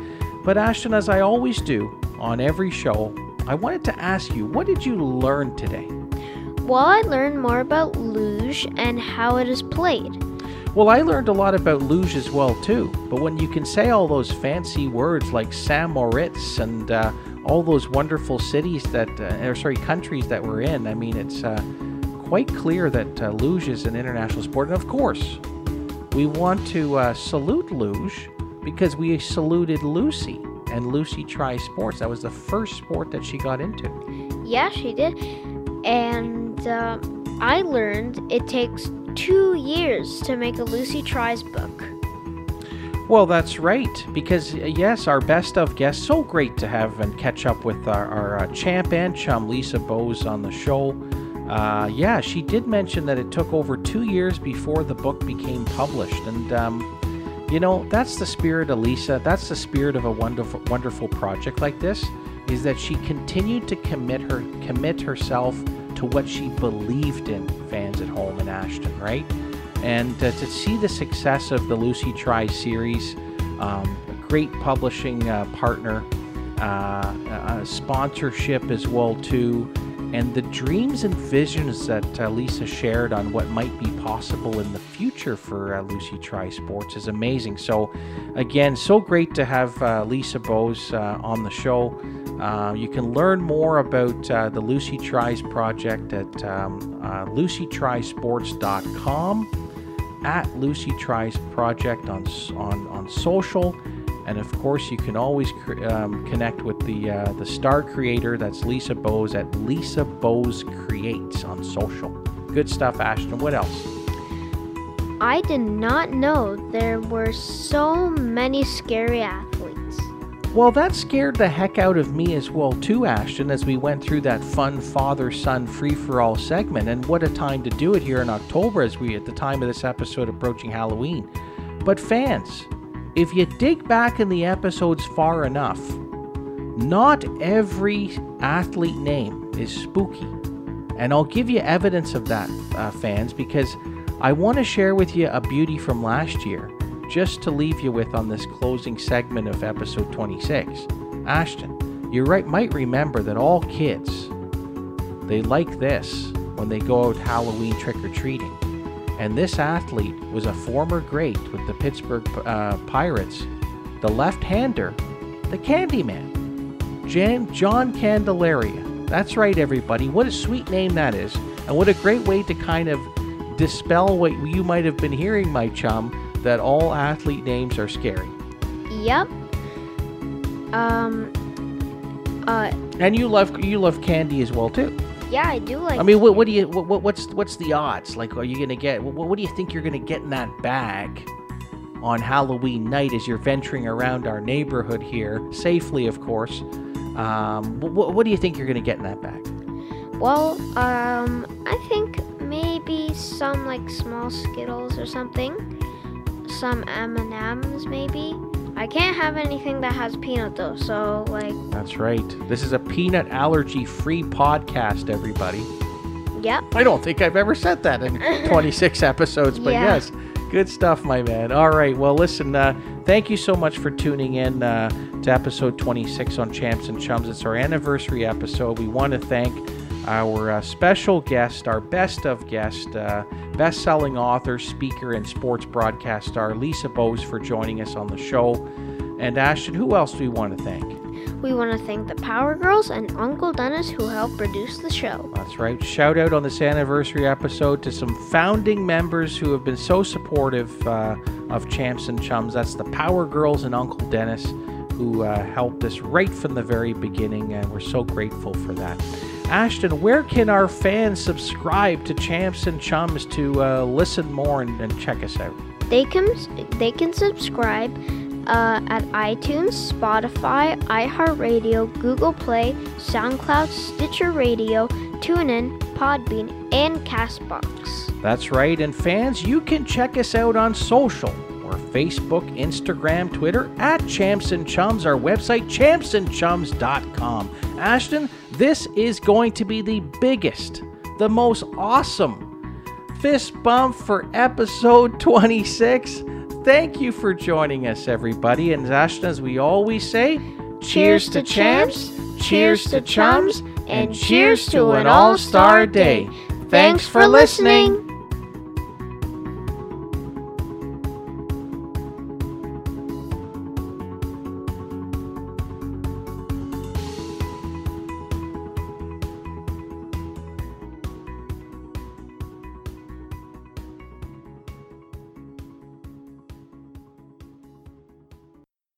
but Ashton, as I always do on every show, I wanted to ask you, what did you learn today? Well, I learned more about luge and how it is played. Well, I learned a lot about luge as well too. But when you can say all those fancy words like St. Moritz and uh, all those wonderful cities that, uh, or sorry, countries that we're in. I mean, it's uh, quite clear that uh, luge is an international sport. And of course, we want to uh, salute luge because we saluted Lucy and Lucy Tri Sports. That was the first sport that she got into. Yeah, she did. And uh, I learned it takes two years to make a Lucy Tries book. Well, that's right, because uh, yes, our best of guests. So great to have and catch up with our, our uh, champ and chum, Lisa Bowes, on the show. Uh, yeah, she did mention that it took over two years before the book became published, and um, you know that's the spirit of Lisa. That's the spirit of a wonderful, wonderful project like this. Is that she continued to commit her commit herself to what she believed in, fans at home in Ashton, right? And uh, to see the success of the Lucy Try series, um, a great publishing uh, partner, uh, sponsorship as well too, and the dreams and visions that uh, Lisa shared on what might be possible in the future for uh, Lucy Try Sports is amazing. So, again, so great to have uh, Lisa Bowes on the show. you can learn more about the Lucy Tries project at um, lucytrysports.com at Lucy Tries Project on, on, on social. And of course, you can always um, connect with the uh, the star creator. That's Lisa Bowes at Lisa Bowes Creates on social. Good stuff, Ashton. What else? I did not know there were so many scary athletes. Well, that scared the heck out of me as well, too, Ashton, as we went through that fun father son free for all segment. And what a time to do it here in October as we, at the time of this episode, approaching Halloween. But, fans, if you dig back in the episodes far enough, not every athlete name is spooky. And I'll give you evidence of that, uh, fans, because I want to share with you a beauty from last year just to leave you with on this closing segment of episode 26. Ashton, you right, might remember that all kids they like this when they go out Halloween trick or treating. And this athlete was a former great with the Pittsburgh uh, Pirates, the left hander, the Candyman, Jan- John Candelaria. That's right, everybody. What a sweet name that is. And what a great way to kind of dispel what you might have been hearing, my chum, that all athlete names are scary. Yep. Um. Uh. And you love you love candy as well too. Yeah, I do like. I mean, what, what do you what, what's what's the odds? Like, are you gonna get what, what do you think you're gonna get in that bag on Halloween night as you're venturing around our neighborhood here safely, of course? Um, what, what do you think you're gonna get in that bag? Well, um, I think maybe some like small Skittles or something. Some M and M's maybe. I can't have anything that has peanut though, so like. That's right. This is a peanut allergy free podcast, everybody. Yep. I don't think I've ever said that in 26 episodes, but Yeah. yes, good stuff, my man. All right, well, listen, uh, thank you so much for tuning in uh, to episode 26 on Champs and Chums. It's our anniversary episode. We want to thank our uh, special guest, our best of guest, uh, best selling author, speaker, and sports broadcast star, Lisa Bowes, for joining us on the show. And Ashton, who else do we want to thank? We want to thank the Power Girls and Uncle Dennis who helped produce the show. That's right. Shout out on this anniversary episode to some founding members who have been so supportive uh, of Champs and Chums. That's the Power Girls and Uncle Dennis, who uh, helped us right from the very beginning, and we're so grateful for that. Ashton, where can our fans subscribe to Champs and Chums to uh, listen more and, and check us out? They can they can subscribe uh, at iTunes, Spotify, iHeartRadio, Google Play, SoundCloud, Stitcher Radio, TuneIn, Podbean, and Castbox. That's right. And fans, you can check us out on social. Facebook, Instagram, Twitter at Champs and Chums, our website, champsandchums.com. Ashton, this is going to be the biggest, the most awesome fist bump for episode 26. Thank you for joining us, everybody. And Ashton, as we always say, cheers, to champs, cheers to chums, and cheers to an all star day. Thanks for listening.